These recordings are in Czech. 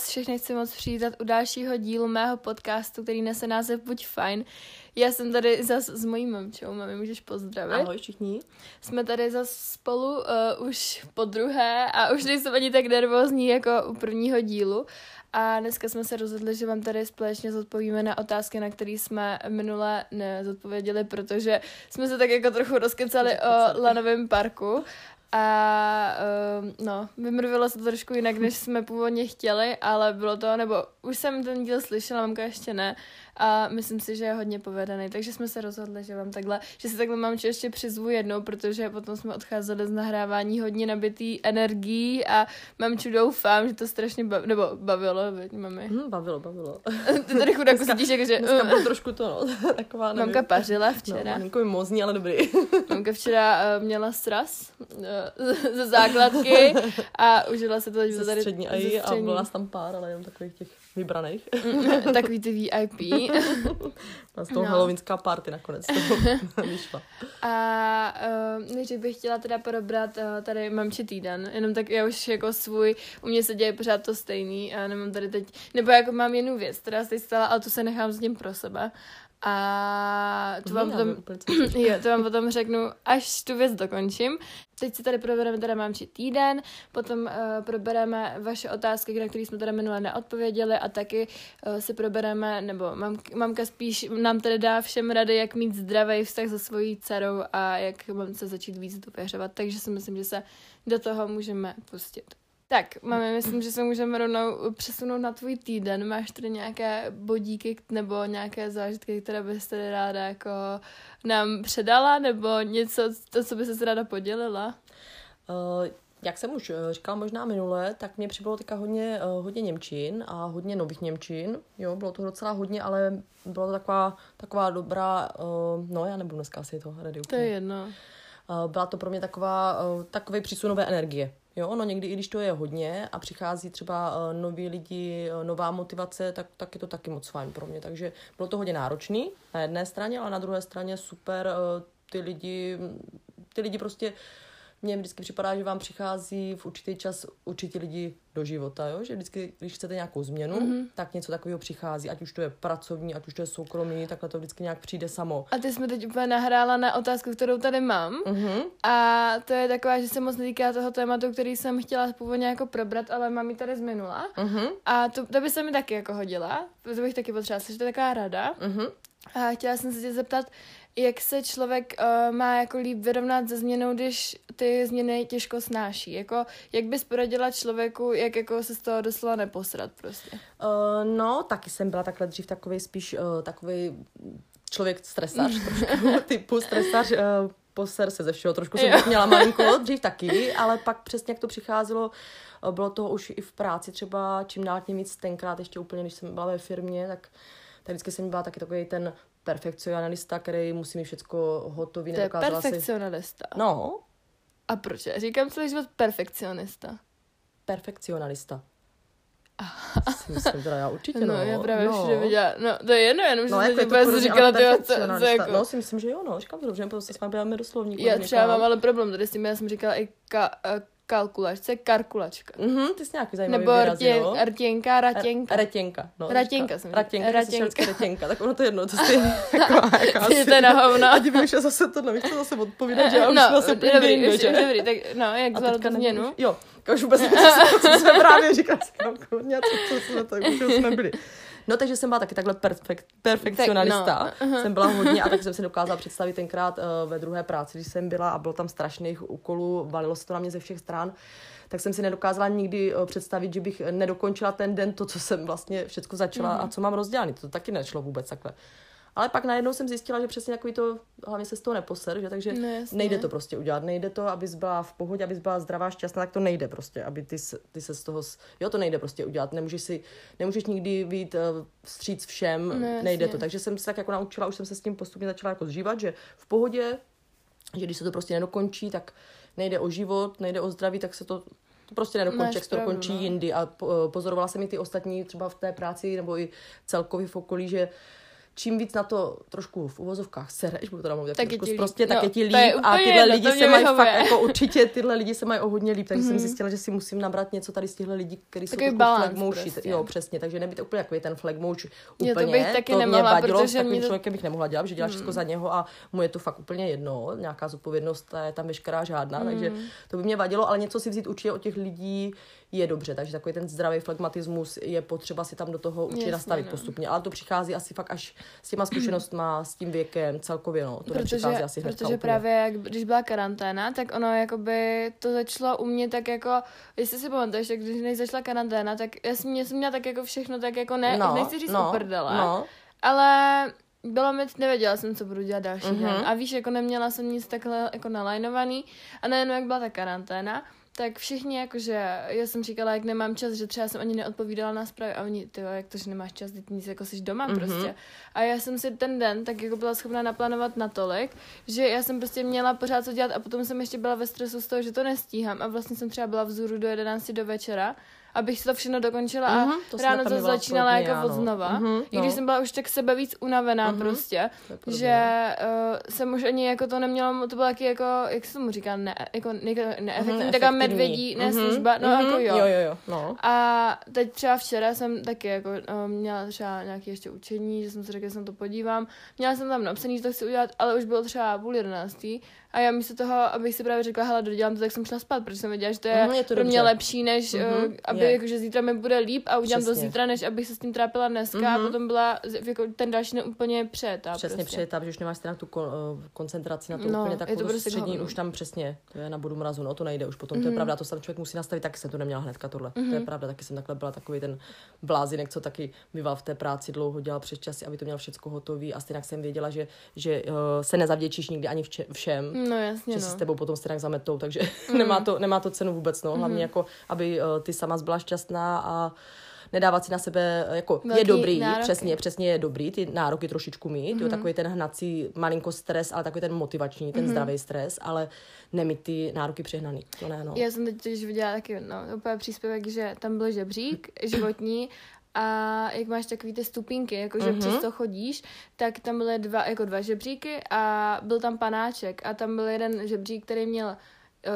vás všechny chci moc přivítat u dalšího dílu mého podcastu, který nese název Buď fajn. Já jsem tady zas s mojí mamčou, mami, můžeš pozdravit. Ahoj všichni. Jsme tady zas spolu uh, už po druhé a už nejsem ani tak nervózní jako u prvního dílu. A dneska jsme se rozhodli, že vám tady společně zodpovíme na otázky, na které jsme minule nezodpověděli, protože jsme se tak jako trochu rozkecali o lanovém parku a uh, no, vymrvilo se to trošku jinak, než jsme původně chtěli, ale bylo to, nebo už jsem ten díl slyšela, mamka ještě ne, a myslím si, že je hodně povedený, takže jsme se rozhodli, že vám takhle, že si takhle mám ještě přizvu jednou, protože potom jsme odcházeli z nahrávání hodně nabitý energií a mamču doufám, že to strašně bav, nebo bavilo, veď, mami. Hmm, bavilo, bavilo. Ty tady chudáku sedíš, jakože... Dneska bylo trošku to, no, taková, nevím. Mamka pařila včera. No, malinko mozní, ale dobrý. Mamka včera uh, měla sraz uh, ze základky a užila se to teď ze tady střední ze a střední. bylo nás tam pár, ale jenom takových těch vybraných. Takový ty VIP. A z toho No. halloweenská party nakonec vyšla. A uh, než bych chtěla teda probrat uh, tady mamči týden, jenom tak já už jako svůj, u mě se děje pořád to stejný a nemám tady teď, nebo jako mám jednu věc, která se stala, ale tu se nechám s ním pro sebe. A to vám potom, jo, to vám potom řeknu, až tu věc dokončím. Teď si tady probereme teda mámči týden, potom uh, probereme vaše otázky, na které jsme teda minule neodpověděli a taky uh, si probereme, nebo mam, mamka spíš nám tady dá všem rady, jak mít zdravý vztah se svojí dcerou a jak mamce začít víc důvěřovat, takže si myslím, že se do toho můžeme pustit. Tak, máme, myslím, že se můžeme rovnou přesunout na tvůj týden. Máš tady nějaké bodíky nebo nějaké zážitky, které bys tady ráda jako nám předala, nebo něco, to, co by se ráda podělila? Uh, jak jsem už eh, říkal možná minule, tak mě přibylo teďka hodně, uh, hodně Němčin a hodně nových Němčin. Jo, bylo to docela hodně, ale bylo to taková, taková dobrá, uh, no já nebudu dneska asi to ready To je jedno. Uh, byla to pro mě taková, uh, takový přísunové energie. Jo, no někdy, i když to je hodně a přichází třeba uh, noví lidi, uh, nová motivace, tak, tak je to taky moc fajn pro mě. Takže bylo to hodně náročný na jedné straně, ale na druhé straně super uh, ty lidi, ty lidi prostě mně vždycky připadá, že vám přichází v určitý čas určitě lidi do života, jo? že vždycky, když chcete nějakou změnu, mm-hmm. tak něco takového přichází, ať už to je pracovní, ať už to je soukromý, takhle to vždycky nějak přijde samo. A ty jsme teď úplně nahrála na otázku, kterou tady mám. Mm-hmm. A to je taková, že se moc netýká toho tématu, který jsem chtěla původně jako probrat, ale mám ji tady z minula. Mm-hmm. A to, to by se mi taky jako hodila. To bych taky potřebovala, že to je taková rada. Mm-hmm. A chtěla jsem se tě zeptat, jak se člověk uh, má jako líp vyrovnat se změnou, když ty změny těžko snáší. Jako, jak bys poradila člověku, jak jako se z toho doslova neposrat prostě. Uh, no, taky jsem byla takhle dřív takový spíš uh, takový člověk stresař, trošku typu stresař, uh, poser se ze všeho, trošku jsem Jo. měla malinko, dřív taky, ale pak přesně jak to přicházelo, bylo toho už i v práci třeba čím dál tím víc, tenkrát ještě úplně, když jsem byla ve firmě, tak, tak vždycky jsem byla taky takový ten perfekcionalista, který musí mít všecko hotový, To je nedokázala si... perfekcionalista. No, A proč? Já říkám celý život perfekcionista. perfekcionalista. Si myslím teda já určitě, No, no. já právě no. všude viděla. No, to je jedno, jenom, že No, jsem jako je to říkala, tyjo, co, co perfekcionalista. jako... No, si myslím, že jo, no, říkám to dobře, prostě jsme budeme do slovníku. Já od třeba mám ale problém tady s tím, já jsem říkala i ka, kalkulač, co je karkulačka. Mhm, ty jsi nějaký zajímavý Nebo výrazy, rtěn, no. rtěnka, ratěnka. Ratěnka, no. Ratěnka jsem Ratěnka, ratěnka. Ratěnka. Tak ono to je jedno, to stejně jako, jako Jděte na hovno. A ti už zase to nevíš, co zase odpovídat, že já už no, jsem zase úplně dobrý, jinde, už, dobrý, tak no, jak zvládl tu změnu? Jo, už vůbec nevím, co, jsme právě říkali, co jsme, tak už jsme byli. No, takže jsem byla taky takhle perfekt, perfekcionalista. Tak, no, Jsem byla hodně a tak jsem si dokázala představit tenkrát uh, ve druhé práci, když jsem byla a bylo tam strašných úkolů, valilo se to na mě ze všech stran, tak jsem si nedokázala nikdy uh, představit, že bych nedokončila ten den to, co jsem vlastně všechno začala Mhm. mm-hmm. a co mám rozdělané. To taky nešlo vůbec takhle. Ale pak najednou jsem zjistila, že přesně takový to, hlavně se z toho neposer, že takže No, jasně. nejde to prostě udělat. Nejde to, abys byla v pohodě, abys byla zdravá, šťastná, tak to nejde prostě, aby ty, se- ty se z toho, jo, to nejde prostě udělat. Nemůžeš si, nemůžeš nikdy být uh, vstříc všem, No, jasně. nejde to. Takže jsem se tak jako naučila, už jsem se s tím postupně začala jako zžívat, že v pohodě, že když se to prostě nedokončí, tak nejde o život, nejde o zdraví, tak se to prostě nedokončí, jak se to dokončí no. jindy. A po- pozorovala jsem i ty ostatní třeba v té práci nebo i celkově v okolí, že čím víc na to trošku v uvozovkách sereš, budu to mluvit Tak trošku líp. prostě, tak No, je ti to je líp a úplně tyhle jedno, lidi se mají fakt, jako určitě tyhle lidi se mají o hodně líp, takže jsem zjistila, že si musím nabrat něco tady z těchto lidí, kteří jsou Mhm. Takový flagmouši. prostě. Jo, přesně, takže nebýt úplně takový ten flagmouš Jo, to úplně, bych taky to mě nemohla, vadilo, s protože takovým mě to- člověkem bych nemohla dělat, že dělá všechno za něho a mu je to fakt úplně jedno, nějaká zodpovědnost je tam veškerá žádná, takže to by mě vadilo, ale něco si vzít určitě od těch lidí je dobře, takže takový ten zdravý flegmatismus je potřeba si tam do toho určitě Jasně, nastavit no. postupně, ale to přichází asi fakt až s těma zkušenostma, s tím věkem, celkově, no, to protože, asi protože úplně. právě jak, když byla karanténa, tak ono jakoby to začalo u mě tak jako, jestli si pamatuješ, tak když než začala karanténa, tak já jsem, já jsem měla tak jako všechno tak jako ne, no, nechci říct no, uprdele, no, ale bylo mi, nevěděla jsem, co budu dělat další Mhm. den. A víš, jako neměla jsem nic takhle jako nalajnovaný a najednou, jak byla ta karanténa, tak všichni jakože, já jsem říkala, jak nemám čas, že třeba jsem ani neodpovídala na zprávy a oni, ty jak to, že nemáš čas, teď nic, jako jsi doma Mhm. prostě. A já jsem si ten den tak jako byla schopna naplánovat natolik, že já jsem prostě měla pořád co dělat a potom jsem ještě byla ve stresu z toho, že to nestíhám a vlastně jsem třeba byla vzůru do 11 do večera, abych si to všechno dokončila a Mhm, to jsem ráno to začínala jako od znova. Mhm, I když no. jsem byla už tak sebe víc unavená Mhm. prostě, že uh, jsem už ani jako to neměla, to bylo taky jako, jak se tomu říká, ne, jako, ne, neefektivní, Mhm, taková medvědí, ne Mhm, služba, no mhm, jako jo. Jo, jo, jo, no. A teď třeba včera jsem taky jako um, měla třeba nějaké ještě učení, že jsem si řekla, že se na to podívám. Měla jsem tam napsaný, že to chci udělat, ale už bylo třeba půl jedenáctý. A já místo toho, abych si právě řekla, hele, dodělám to, tak jsem šla spát, protože jsem věděla, že to je, Mhm, je to pro mě dobře. lepší, než Mhm, uh, aby je. jakože zítra mi bude líp a udělám to Přesně. zítra, než abych se s tím trápila dneska a Mhm. potom byla jako ten další den úplně přejetá. Přesně prostě. přejetá, že už nemáš stejně tu kon, koncentraci na to No, úplně je to takovou prostě střední, hovno. už tam přesně, to je na bodu mrazu, no to nejde už potom, to Mhm. je pravda, to se tam člověk musí nastavit, taky jsem to neměla hnedka tohle, to je pravda, taky jsem takhle byla takový ten blázinek, co taky býval v té práci dlouho, dělal přes časy, aby to měl všechno hotový a stejně jsem věděla, že, že uh, se nezavděčíš nikdy ani vče, všem, No jasně, že no. si s tebou potom stejně zametou, takže nemá, to, nemá to cenu vůbec, no. Hlavně jako, aby uh, ty sama byla šťastná a nedávat si na sebe, jako je Velký dobrý, nároky. přesně, přesně je dobrý, ty nároky trošičku mít, mm-hmm. jo, takový ten hnací malinko stres, ale takový ten motivační, ten mm-hmm. zdravý stres, ale nemít ty nároky přehnaný, to ne, no. Já jsem teď viděla taky no, úplně příspěvek, že tam byl žebřík životní a jak máš takový ty stupínky, jako že Mhm. přes to chodíš, tak tam byly dva, jako dva žebříky a byl tam panáček a tam byl jeden žebřík, který měl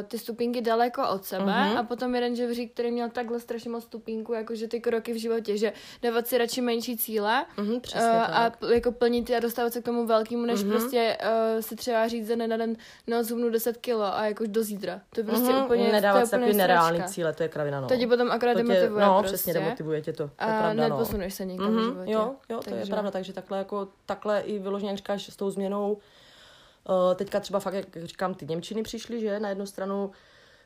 ty stupínky daleko od sebe Mhm. a potom jeden žebřík, který měl takhle strašně moc stupínku, jakože ty kroky v životě, že dávat si radši menší cíle Mhm, přesně uh, a p- jako plnit je a dostávat se k tomu velkému, než Mhm. prostě uh, si třeba říct ze na den, no zhubnu 10 kilo a jako do zítra. To je prostě Mhm, úplně, to nedávat je si úplně nereální cíle, to je kravina, no. To ti potom akorát To tě- demotivuje No, prostě. přesně, demotivuje tě to, to je a pravda, no. neposuneš se nikam v Mhm, životě. Jo, jo, to je Takže- pravda, takže takhle jako, takhle i vyloženě, jak říkáš, s tou změnou, teďka třeba fakt, jak říkám, ty Němčiny přišly, že na jednu stranu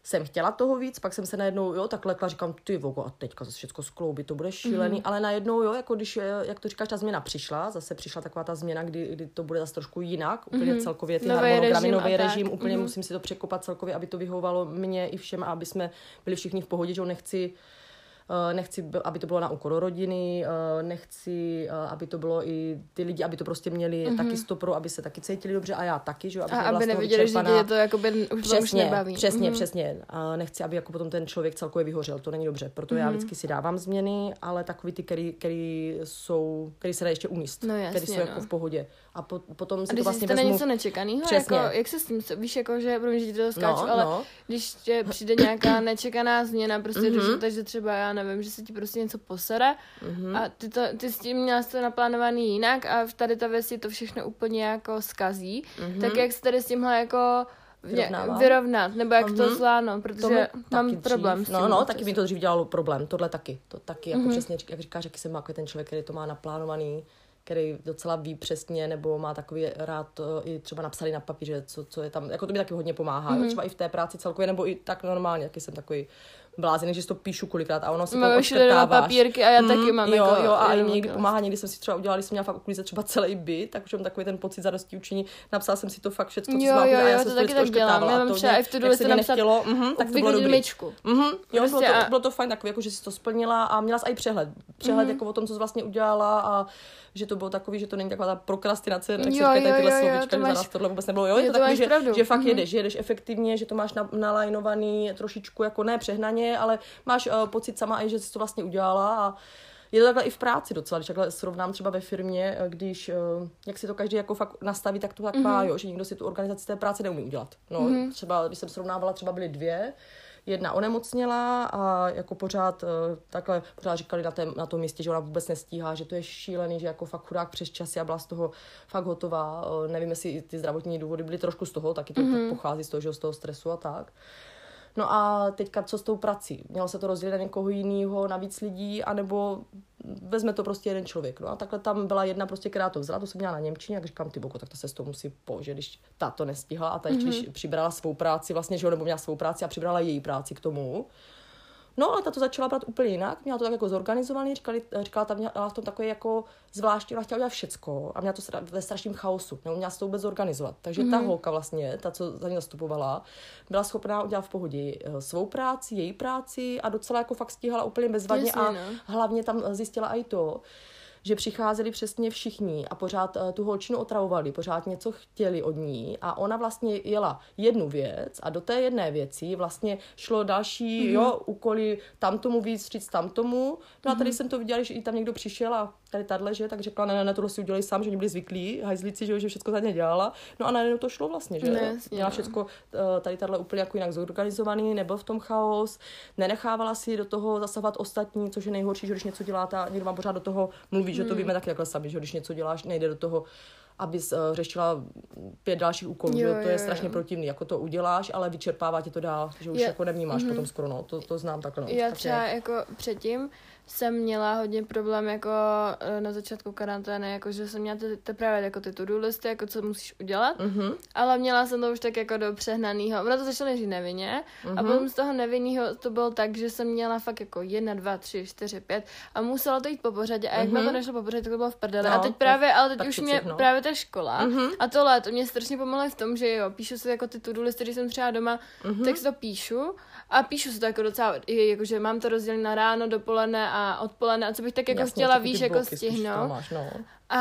jsem chtěla toho víc, pak jsem se najednou, jo, tak lekla, říkám, ty vogo, a teďka zase všechno skloubit, to bude šílený, Mhm. mm-hmm. ale najednou, jo, jako když, eh, jak to říkáš, ta změna přišla, zase přišla taková ta změna, kdy, kdy to bude zase trošku jinak, úplně Mhm. mm-hmm. celkově ty Nový harmonogramy, nový režim, úplně Mhm. musím si to překopat celkově, aby to vyhovovalo mně i všem a aby jsme byli všichni v pohodě, že jo, nechci Eh, nechci, b- aby to bylo na úkor rodiny, eh, nechci, eh, aby to bylo i ty lidi, aby to prostě měli mm-hmm. taky stopro, aby se taky cítili dobře a já taky, že jo, A aby neviděli, že tě vyčerpaná. je to jakoby už to už Přesně, nebaví. přesně, Mhm. přesně. A nechci, aby jako potom ten člověk celkově vyhořel, to není dobře. Proto já Mhm. vždycky si dávám změny, ale takový ty, který, který jsou, který se dá ještě umíst, No který jasně, jsou jako no. v pohodě. A po, potom A si to když vlastně vezmu... něco nečekaného, Přesně. jako, jak se s tím, víš, jako, že, promiň, že ti to skáču, No, ale no. když tě přijde nějaká nečekaná změna prostě mm-hmm. do Mhm. života, že třeba, já nevím, že se ti prostě něco posere Mhm. a ty, to, ty s tím měla to naplánovaný jinak a v tady ta věc ti to všechno úplně jako skazí, Mhm. tak jak se tady s tímhle jako Vyrovnávám? vyrovnat, nebo jak to Mhm. zvládnout, protože To mám taky problém dřív. s tím. No, no, taky mi to dřív dělalo problém, tohle taky. To taky, jako Mhm. přesně, jak říkáš, jaký jsem jako ten člověk, který to má naplánovaný, který docela ví přesně, nebo má takový rád uh, i třeba napsaný na papíře, co, co je tam, jako to mi taky hodně pomáhá, Mhm. mm-hmm. třeba i v té práci celkově, nebo i tak normálně, jaký jsem takový blázen, že si to píšu kolikrát a ono se to Máme všude doma papírky a já Mhm, taky mám jo, jako... jo, a i jenom mě někdy jako- pomáhá, někdy jsem si třeba udělala, když jsem měla fakt uklízet třeba celý byt, tak už mám takový ten pocit zadosti učení. Napsala jsem si to fakt všechno, co Jo, jsem jo, a já jo, jsem to to taky tak dělám. Já mám třeba i v dole se to napsat nechtělo, mhm, tak to bylo dobrý. Mhm, jo, Prostě bylo, to, a- bylo to fajn takové, jako, že jsi to splnila a měla jsi i přehled. Přehled Mhm. jako o tom, co jsi vlastně udělala a že to bylo takový, že to není taková ta prokrastinace, jak se Jo, tady jo, tyhle jo, jo, slovíčka, to že za máš- nás tohle vůbec nebylo. Jo, Jo, je to, to takový, máš že, že fakt jedeš, jedeš efektivně, že to máš na, nalajnovaný trošičku, jako ne přehnaně, ale máš uh, pocit sama i, že jsi to vlastně udělala a je to takhle i v práci docela, když takhle srovnám třeba ve firmě, eh, když, eh, jak si to každý jako fakt nastaví, tak to tak má, Mhm. jo, že někdo si tu organizaci té práce neumí udělat. No, třeba, když jsem srovnávala, třeba byly dvě, jedna onemocněla a jako pořád takhle pořád říkali na, tém, na tom místě, že ona vůbec nestíhá, že to je šílený, že jako fakt chudák přes časy a byla z toho fakt hotová. Nevím, jestli ty zdravotní důvody byly trošku z toho, taky to mm-hmm. pochází z toho, že z toho stresu a tak. No a teďka co s tou prací? Mělo se to rozdělit na někoho jiného, na víc lidí, anebo vezme to prostě jeden člověk. No a takhle tam byla jedna prostě, která to vzala, to jsem měla na Němčině, jak říkám, ty boko, tak to se s toho musí použít, když ta to nestihla a ta mm-hmm. když přibrala svou práci, vlastně, že jo, nebo měla svou práci a přibrala její práci k tomu. No, ale ta to začala brát úplně jinak, měla to tak jako zorganizovaný, říkali, říkala tam, měla v tom takový jako zvláštní, ona chtěla udělat všecko a měla to ve strašném chaosu, neuměla se to vůbec zorganizovat. Takže mm-hmm. ta holka vlastně, ta, co za ní zastupovala, byla schopná udělat v pohodě eh, svou práci, její práci a docela jako fakt stíhala úplně bezvadně Jasně, a no. hlavně tam zjistila i to, že přicházeli přesně všichni a pořád uh, tu holčinu otravovali, pořád něco chtěli od ní a ona vlastně jela jednu věc a do té jedné věci vlastně šlo další, mm-hmm. jo, úkoly tam tomu víc říct tam tomu. No a tady mm-hmm. jsem to viděla, že i tam někdo přišel a tady tahle, že, tak řekla, ne, ne, ne, tohle si udělali sám, že oni byli zvyklí, hajzlíci, že, že všechno za ně dělala. No a najednou to šlo vlastně, že No, jo. jasně, Měla no. všechno eh, tady tahle úplně jako jinak zorganizovaný, nebyl v tom chaos, nenechávala si do toho zasahovat ostatní, což je nejhorší, že když něco děláte a někdo vám pořád do toho mluví, že to Hmm. víme taky takhle sami, že když něco děláš, nejde do toho, abys uh, řešila pět dalších úkolů, Jo, že to je jo, strašně jo. protivný, jako to uděláš, ale vyčerpává tě to dál, že už Je- jako nevnímáš mhm. potom skoro, no, to, to znám takhle. No, Já tak třeba je. jako předtím jsem měla hodně problém jako eh, na začátku karantény, jako že jsem měla právě jako ty to-do listy, jako co musíš udělat, Mhm. ale měla jsem to už tak jako do přehnaného. Ono to začalo nejdřív nevinně a Mhm. potom z toho nevinného to bylo tak, že jsem měla fakt jako jedna, dva, tři, čtyři, pět a muselo to jít po pořadě a jak Mhm. to nešlo po pořadě, tak to bylo v prdele. No, a teď právě, ale teď už mě no. právě ta škola Mhm. a to léto mě strašně pomohlo v tom, že jo, píšu si jako ty to-do listy, když jsem třeba doma, Mhm. tak si to píšu a píšu si to jako docela, i jako, že mám to rozdělené na ráno, dopoledne a odpoledne a co bych tak jako Jasně, chtěla, víš, jako stihnout. Máš, no. A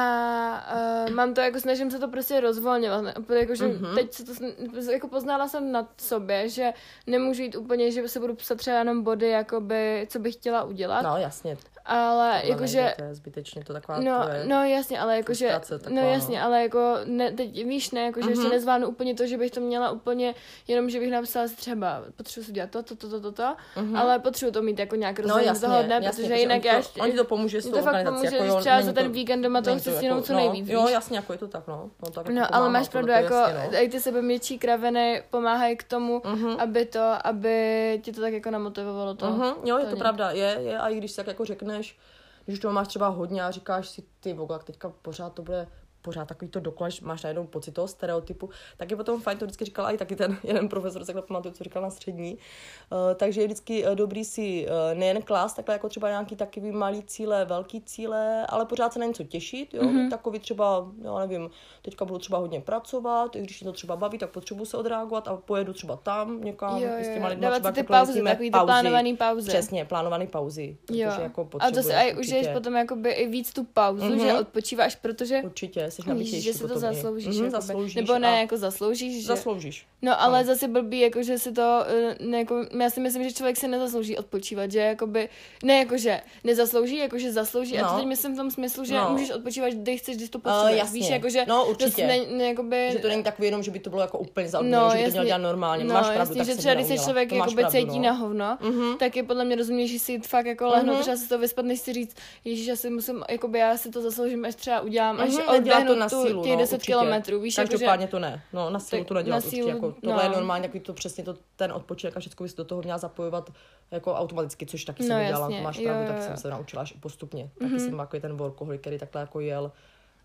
uh, mám to jako, snažím se to prostě rozvolňovat. ne- Úplně Jako, že Mhm. mm-hmm. teď se to, jako poznala jsem na sobě, že nemůžu jít úplně, že si budu psat třeba jenom body, jakoby, co bych chtěla udělat. no, jasně, ale jakože... to je zbytečně to taková No, tvoje no jasně, ale jakože, no jasně, no. ale jako, ne, teď víš, ne, jakože ještě Mhm. nezvládnu úplně to, že bych to měla úplně, jenom, že bych napsala třeba, potřebuji si dělat to, to, to, to, to, to ale potřebuji to mít jako nějak No jasně, toho dne, jasně, protože protože jinak já to, ještě, on ti to pomůže s tou to fakt organizací. pomůže, jako, jo, třeba za ten to- víkend doma toho není si to stihnout co no, nejvíc, Jo, jasně, jako je to tak, no. no, tak jako No, ale máš pravdu, to jako jasně, no. i ty sebemětší kraviny pomáhají k tomu, Mhm. aby to, aby ti to tak jako namotivovalo to. Jo, je to pravda, je, je, a i když si tak jako řekneš, když to máš třeba hodně a říkáš si, ty voglak, teďka pořád to bude pořád takový to dokola, že máš najednou pocit toho stereotypu, tak je potom fajn, to vždycky říkal i taky ten jeden profesor, takhle pamatuju, co říkal na střední. Uh, takže je vždycky uh, dobrý si uh, nejen klást takhle jako třeba nějaký takový malý cíle, velký cíle, ale pořád se na něco těšit, jo, mm-hmm. takový třeba, já nevím, teďka budu třeba hodně pracovat, i když mě to třeba baví, tak potřebuji se odreagovat a pojedu třeba tam někam, Jo, i s jo, těma jo. lidma Dávat třeba ty pauzy, takový ty plánovaný pauzy. Přesně, plánovaný pauzy, protože Jo. jako a to si aj užiješ potom jakoby i víc tu pauzu, Mhm. že odpočíváš, protože Určitě, jsi nabitější že si to zasloužíš. Jakoby. zasloužíš Nebo ne, a jako zasloužíš, že... Zasloužíš. No ale No. zase blbý, jako že si to, eh, ne, jako, já si myslím, že člověk si nezaslouží odpočívat, že jakoby, ne jakože nezaslouží, jakože zaslouží, a to No. teď myslím v tom smyslu, že No. můžeš odpočívat, kdy chceš, když to Uh, potřebuješ, jasně. víš, jakože no to určitě. ne, ne, jakoby, že to není takový jenom, že by to bylo jako úplně za No, že by to měl dělat normálně. no, Máš pravdu, jasně, tak že třeba když se člověk jakoby cítí no. na hovno, Mhm. tak je podle mě rozumnější si fakt jako lehnout, Mhm. třeba si to vyspat, než si říct, ježíš, já si musím, jakoby já si to zasloužím, až třeba udělám, až Mhm, nedělat odběhnu to na sílu, těch no, 10 určitě. kilometrů, víš, Každopádně to ne. No, na sílu Tak to nedělat na určitě. sílu, Jako, tohle je no. normálně, takový to přesně to, ten odpočinek a všechno bys do toho měla zapojovat jako automaticky, což taky No, jsem dělala, jasně, máš pravdu, tak jsem se naučila až postupně. Taky jsem takový ten workoholik, který takhle jako jel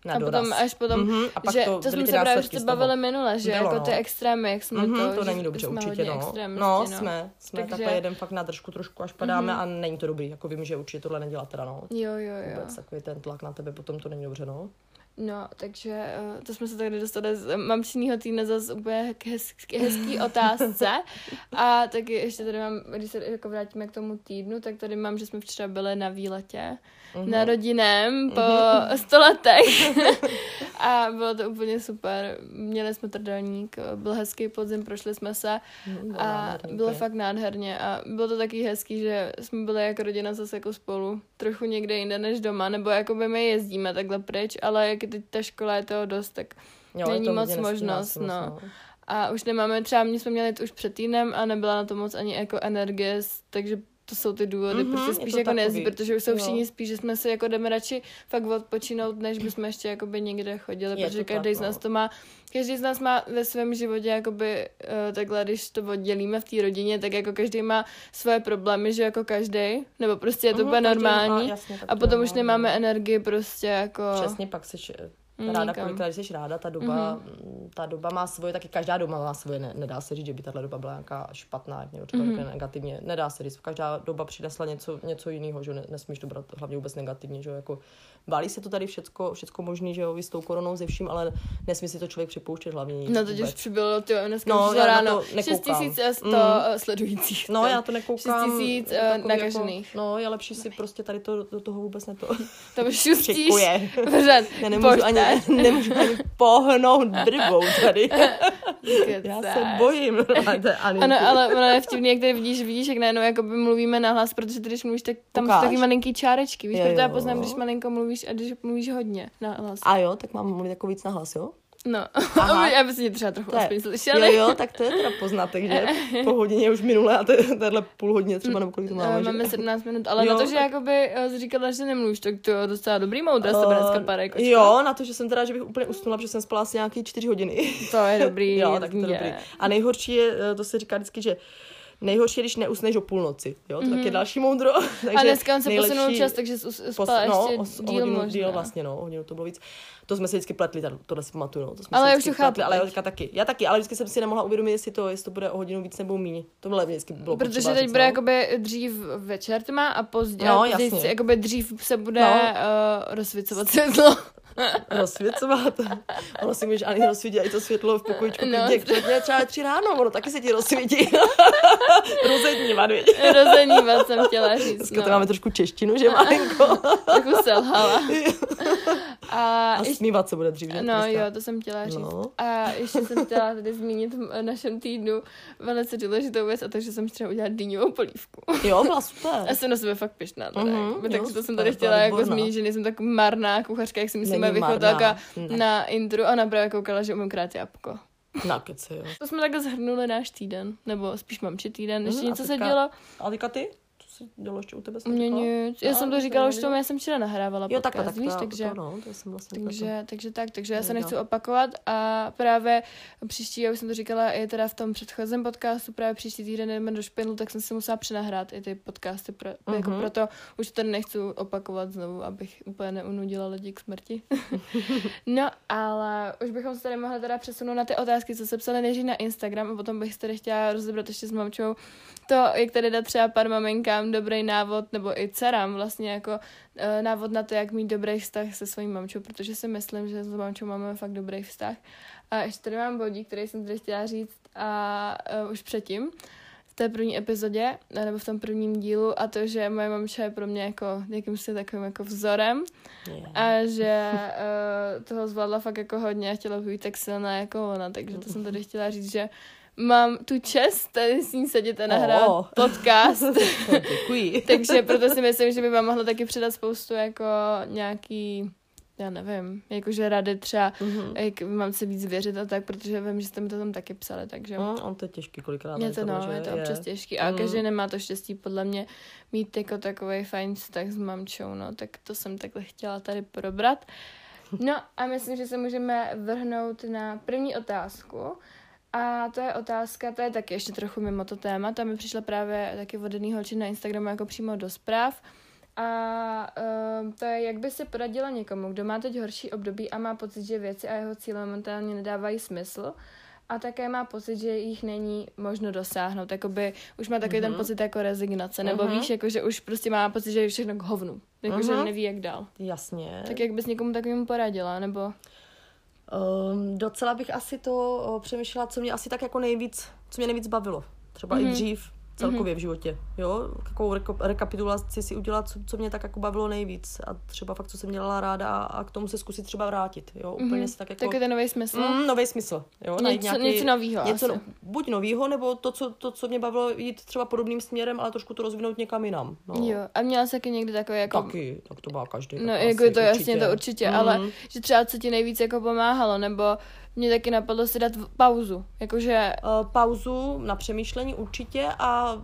na a doraz. potom až potom, Mhm, a pak že to to, jsme se právě toho. bavili minule, že Bylo, jako no. ty extrémy, jak jsme Mhm, to, to že není dobře, určitě, hodně no. extrémisti, No, jsme, jsme Takže- takhle jeden fakt na držku trošku až padáme a není to dobrý, jako vím, že určitě tohle nedělat teda, no. Jo, jo, jo. Vůbec takový ten tlak na tebe, potom to není dobře, no. No, takže uh, to jsme se tady dostali z mamčinýho týdne zase úplně k hezký, hezký otázce. A taky ještě tady mám, když se jako vrátíme k tomu týdnu, tak tady mám, že jsme včera byli na výletě. Mhm. Na rodinném po sto letech. A bylo to úplně super. Měli jsme trdelník, byl hezký podzim, prošli jsme se Mm, a bylo fakt nádherně. A bylo to taky hezký, že jsme byli jako rodina zase jako spolu. Trochu někde jinde než doma, nebo jako by my jezdíme takhle pryč, ale jak je teď ta škola je toho dost, tak Jo, není to moc možnost, moc, no. A už nemáme, třeba my jsme měli jít už před týdnem a nebyla na to moc ani jako energie, takže to jsou ty důvody, Mhm, mm-hmm, prostě je spíš jako nejezdí, protože už jsou jo. všichni spíš, že jsme si jako jdeme radši fakt odpočinout, než bychom ještě jakoby někde chodili, Je protože to každý tak, z nás no. to má, každý z nás má ve svém životě jakoby uh, takhle, když to oddělíme v té rodině, tak jako každý má svoje problémy, že jako každý, nebo prostě je to Mhm, úplně má- normální jasně, tak a to potom už nemáme energii prostě jako... Přesně, pak Mm, ráda, nikam. kolikrát jsi ráda, ta doba, mm ta doba má svoje, taky každá doba má svoje, ne, nedá se říct, že by tahle doba byla nějaká špatná, jak někdo třeba Mhm. mm negativně, nedá se říct, každá doba přinesla něco, něco jiného, že ne, nesmíš to brát hlavně vůbec negativně, že jako válí se to tady všecko, všecko možný, že jo, s tou koronou, ze vším, ale nesmí si to člověk připouštět hlavně nic No už vůbec. přibylo, ty dneska No, už já na ráno to nekoukám. 6100 Mm. mm. sledujících. No, já to nekoukám. 6000 je uh, takový nakažených. Jako, no, je lepší si prostě tady to, do toho vůbec ne to Tam šustíš. přikuje. Pořád. Já nemůžu ani, nemůžu ani pohnout brvou tady. Já se bojím. Ano, ale ono je vtipný, jak tady vidíš, vidíš, jak najednou jakoby mluvíme nahlas, protože ty, když mluvíš, tak tam Ukáž? jsou taky malinký čárečky, víš, Jo, proto já jo. poznám, když malinko mluvíš a když mluvíš hodně nahlas. A jo, tak mám mluvit jako víc nahlas, jo? No, Aha. aby si mě třeba trochu aspoň Jo, slyšeli. jo, tak to je teda poznatek, že po hodině už minule a tahle půl hodiny třeba nebo kolik to máme, Uh, že? máme 17 minut, ale Jo, na to, že tak- jakoby uh, jsi říkala, že nemluvíš, tak to je docela dobrý moudra z tebe dneska, pane kočko. Eh, Jo, na to, že jsem teda, že bych úplně usnula, protože jsem spala asi nějaký čtyři hodiny. To je dobrý. jo, tak to je dobrý. A nejhorší je, eh, to se říká vždycky, že nejhorší je, když neusneš o půlnoci. Jo, to mm-hmm. taky je další moudro. Takže Mhm. A dneska on se nejlepší- posunul čas, takže jsi Pos- spala no, ještě o, s- o díl hodinu možná. díl vlastně, no, hodinu to bylo víc. To jsme si vždycky pletli, tady- tohle si pamatuju, no. To jsme Ale si já už to chápu ale. Jožka taky. Já taky, ale vždycky jsem si nemohla uvědomit, jestli to, jestli to bude o hodinu víc nebo míň. To bylo vždycky bylo Protože potřeba teď říct, bude no. jakoby dřív večer tma a později, No, no, později jasně. jakoby dřív se bude No. no. uh, rozsvícovat světlo. rozsvěcovat. Ono si může ani rozsvítit i to světlo v pokojičku No. klidně třeba tři ráno, ono taky se ti rozsvítí. Rozednívat, viď? Rozenívat jsem chtěla říct. Dneska no. to máme trošku češtinu, že malinko. Trochu selhala. A, A ještě, smívat se bude dřív, že? no Krista? jo, to jsem chtěla říct. No. A ještě jsem chtěla tady zmínit v našem týdnu velice důležitou věc a to, že jsem třeba udělat dýňovou polívku. Jo, byla super. Já jsem na sebe fakt mm-hmm, jo, takže to super, jsem tady chtěla jako zmínit, že nejsem tak marná kuchařka, jak si myslíme marná, ne. na intro a právě koukala, že umím krát jabko. Na kece, jo. To jsme takhle zhrnuli náš týden, nebo spíš mamči týden, ještě a něco se teďka- dělo. A teďka ty? Dělo ještě u tebe? jsi Mě nic. Já No, jsem to jsem říkala už tomu, já jsem včera nahrávala Jo, podcast, takhle, tak víš, to, takže... to, no, to jsem vlastně Takže, takže tak, takže já se nechci opakovat a právě příští, já už jsem to říkala i teda v tom předchozím podcastu, právě příští týden jdeme do špindlu, tak jsem si musela přenahrát i ty podcasty, pro, uh-huh. jako Mhm. proto už to nechci opakovat znovu, abych úplně neunudila lidi k smrti. no, ale už bychom se tady mohli teda přesunout na ty otázky, co se psali nejdřív na Instagram a potom bych se tady chtěla rozebrat ještě s mamčou to, jak tady dát třeba pár maminkám dobrý návod, nebo i dcerám vlastně jako eh, návod na to, jak mít dobrý vztah se svojí mamčou, protože si myslím, že s mamčou máme fakt dobrý vztah. A ještě tady mám bodík, který jsem tady chtěla říct a uh, už předtím, v té první epizodě, nebo v tom prvním dílu, a to, že moje mamča je pro mě jako jakýmsi takovým jako vzorem Yeah. a že uh, toho zvládla fakt jako hodně a chtěla být tak silná jako ona, takže to jsem tady chtěla říct, že mám tu čest tady s ní sedět a nahrát Oh. podcast. Děkuji. Takže proto si myslím, že by vám mohla taky předat spoustu jako nějaký já nevím, jakože rady třeba, Mhm. jak mám se víc věřit a tak, protože vím, že jste mi to tam taky psali, takže Mm, on to je těžký kolikrát. je to, no, že je to občas těžký a Mm. každý nemá to štěstí podle mě mít jako takový fajn vztah s mamčou, no, tak to jsem takhle chtěla tady probrat. No a myslím, že se můžeme vrhnout na první otázku. A to je otázka, to je taky ještě trochu mimo to téma, tam mi přišla právě taky od jedný holčiny na Instagramu jako přímo do zpráv. A uh, to je, jak by se poradila někomu, kdo má teď horší období a má pocit, že věci a jeho cíle momentálně nedávají smysl a také má pocit, že jich není možno dosáhnout. Jakoby už má takový mm-hmm. ten Mhm. pocit jako rezignace, nebo Mhm. víš, jako, že už prostě má pocit, že je všechno k hovnu. Jako, že Mhm. neví, jak dál. Jasně. Tak jak bys někomu takovému poradila, nebo... Um, docela bych asi to uh, přemýšlela, co mě asi tak jako nejvíc, co mě nejvíc bavilo. Třeba mm-hmm. i Mhm. dřív, celkově mm-hmm. v životě, jo, takovou reko- rekapitulaci si udělat, co, co mě tak jako bavilo nejvíc a třeba fakt, co jsem dělala ráda a, a k tomu se zkusit třeba vrátit, jo, úplně Mhm. si tak jako... Taky ten nový smysl. Mm, nový smysl, jo, najít něco, něco novýho něco, asi. no, buď novýho, nebo to co, to, co mě bavilo, jít třeba podobným směrem, ale trošku to rozvinout někam jinam. No. Jo, a měla jsi taky někdy takový jako... Taky, tak to má každý. No, jako asi, to jasně, to určitě, Mhm. ale že třeba co ti nejvíc jako pomáhalo, nebo mě taky napadlo si dát pauzu, jakože Uh, pauzu na přemýšlení určitě a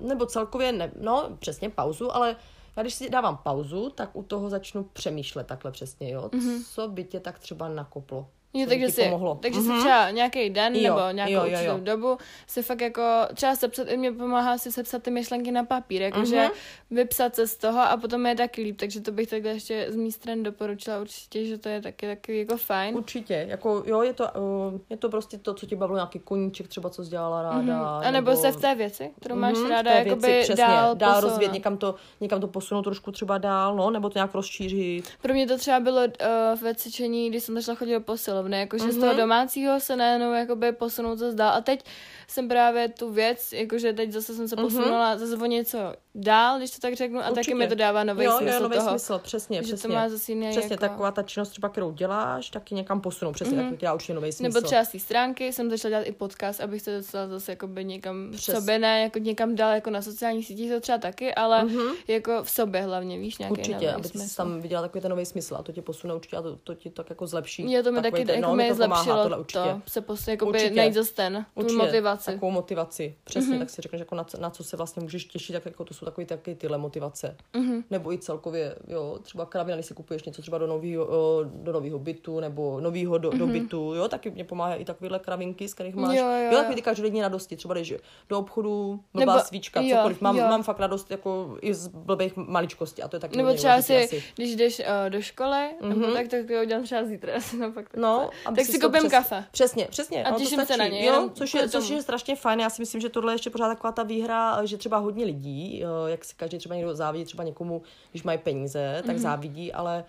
nebo celkově, ne, no přesně pauzu, ale já když si dávám pauzu, tak u toho začnu přemýšlet takhle přesně, jo, mm-hmm. co by tě tak třeba nakoplo. Jo, by takže ti si, pomohlo. takže si Mhm. třeba nějaký den Jo, nebo nějakou jo, jo, jo. dobu si fakt jako třeba sepsat, i mě pomáhá si sepsat ty myšlenky na papír, jakože Mhm. vypsat se z toho a potom je taky líp, takže to bych takhle ještě z mý strany doporučila určitě, že to je taky taky jako fajn. Určitě, jako jo, je to, uh, je to prostě to, co tě bavilo, nějaký koníček třeba, co dělala ráda. Mhm. A nebo se v té věci, kterou máš Mhm, ráda, jakoby věci, přesně, dál, dál posunout. rozvíjet, někam to, někam to posunout trošku třeba dál, no, nebo to nějak rozšířit. Pro mě to třeba bylo uh, ve cvičení, když jsem začala chodit do posilovny, jakože mm-hmm. z toho Mhm. domácího se najednou jakoby posunout zase dál. A teď jsem právě tu věc, jakože teď zase jsem se posunula mm-hmm. zase o něco dál, když to tak řeknu, a taky Určitě. mi to dává nový jo, smysl jo, nový toho. smysl, přesně, že to přesně. má zase jiný Přesně, jako- taková ta činnost třeba, kterou děláš, taky někam posunout, přesně, mm-hmm. tak to dělá určitě nový smysl. Nebo třeba z té stránky jsem začala dělat i podcast, abych se dostala zase jakoby někam Přes- v sobě, ne jako někam dál, jako na sociálních sítích to třeba taky, ale mm-hmm. jako v sobě hlavně, víš, nějaký Určitě, aby smysl. tam viděla takový ten nový smysl a to tě posune určitě a to, to ti tak jako zlepší. Jo, to mi taky ten- jako no, mi to pomáhá, zlepšilo tohle určitě. to, se posun, jakoby Určitě. najít zase ten, tu Určitě, motivaci. Takovou motivaci, přesně, mm-hmm. tak si řekneš, jako na, co- na co se vlastně můžeš těšit, tak jako to jsou takový taky tyhle motivace. Mm-hmm. Nebo i celkově, jo, třeba kravina, když si kupuješ něco třeba do nového do nového bytu, nebo nového do, mm-hmm. do bytu, jo, taky mě pomáhá i takovýhle kravinky, z kterých máš, Jo, jo, jo, jo. takový ty každodenní radosti, třeba jdeš do obchodu, blbá Nebo- svíčka, jo, cokoliv, mám, jo. mám fakt radost jako i z blbých maličkostí a to je taky Nebo třeba si, když jdeš uh, do školy, mm-hmm. nebo tak, tak to udělám třeba zítra, no fakt. No, aby tak si si koupím přes- kafe. Přesně, přesně. A těším se na něj, Jo, což je, což je strašně fajn. Já si myslím, že tohle je ještě pořád taková ta výhra, že třeba hodně lidí, eh, jak si každý třeba někdo závidí třeba někomu, když mají peníze, tak mm-hmm. závidí, ale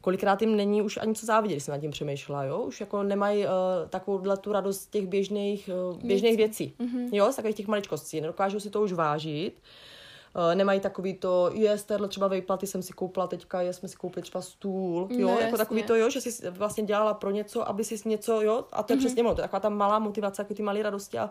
kolikrát jim není už ani co závidět, když jsem nad tím přemýšlela, jo? Už jako nemají uh, takovouhle tu radost těch běžných, uh, běžných věcí, mm-hmm. jo? Z takových těch maličkostí. Nedokážou si to už vážit. Uh, nemají takový to, je, z téhle třeba vejplaty jsem si koupila teďka, je, jsme si koupili třeba stůl, jo, No, jako jasně. takový to, jo, že jsi vlastně dělala pro něco, aby si něco, jo, a to je mm-hmm. přesně ono, to je taková ta malá motivace, jako ty malé radosti a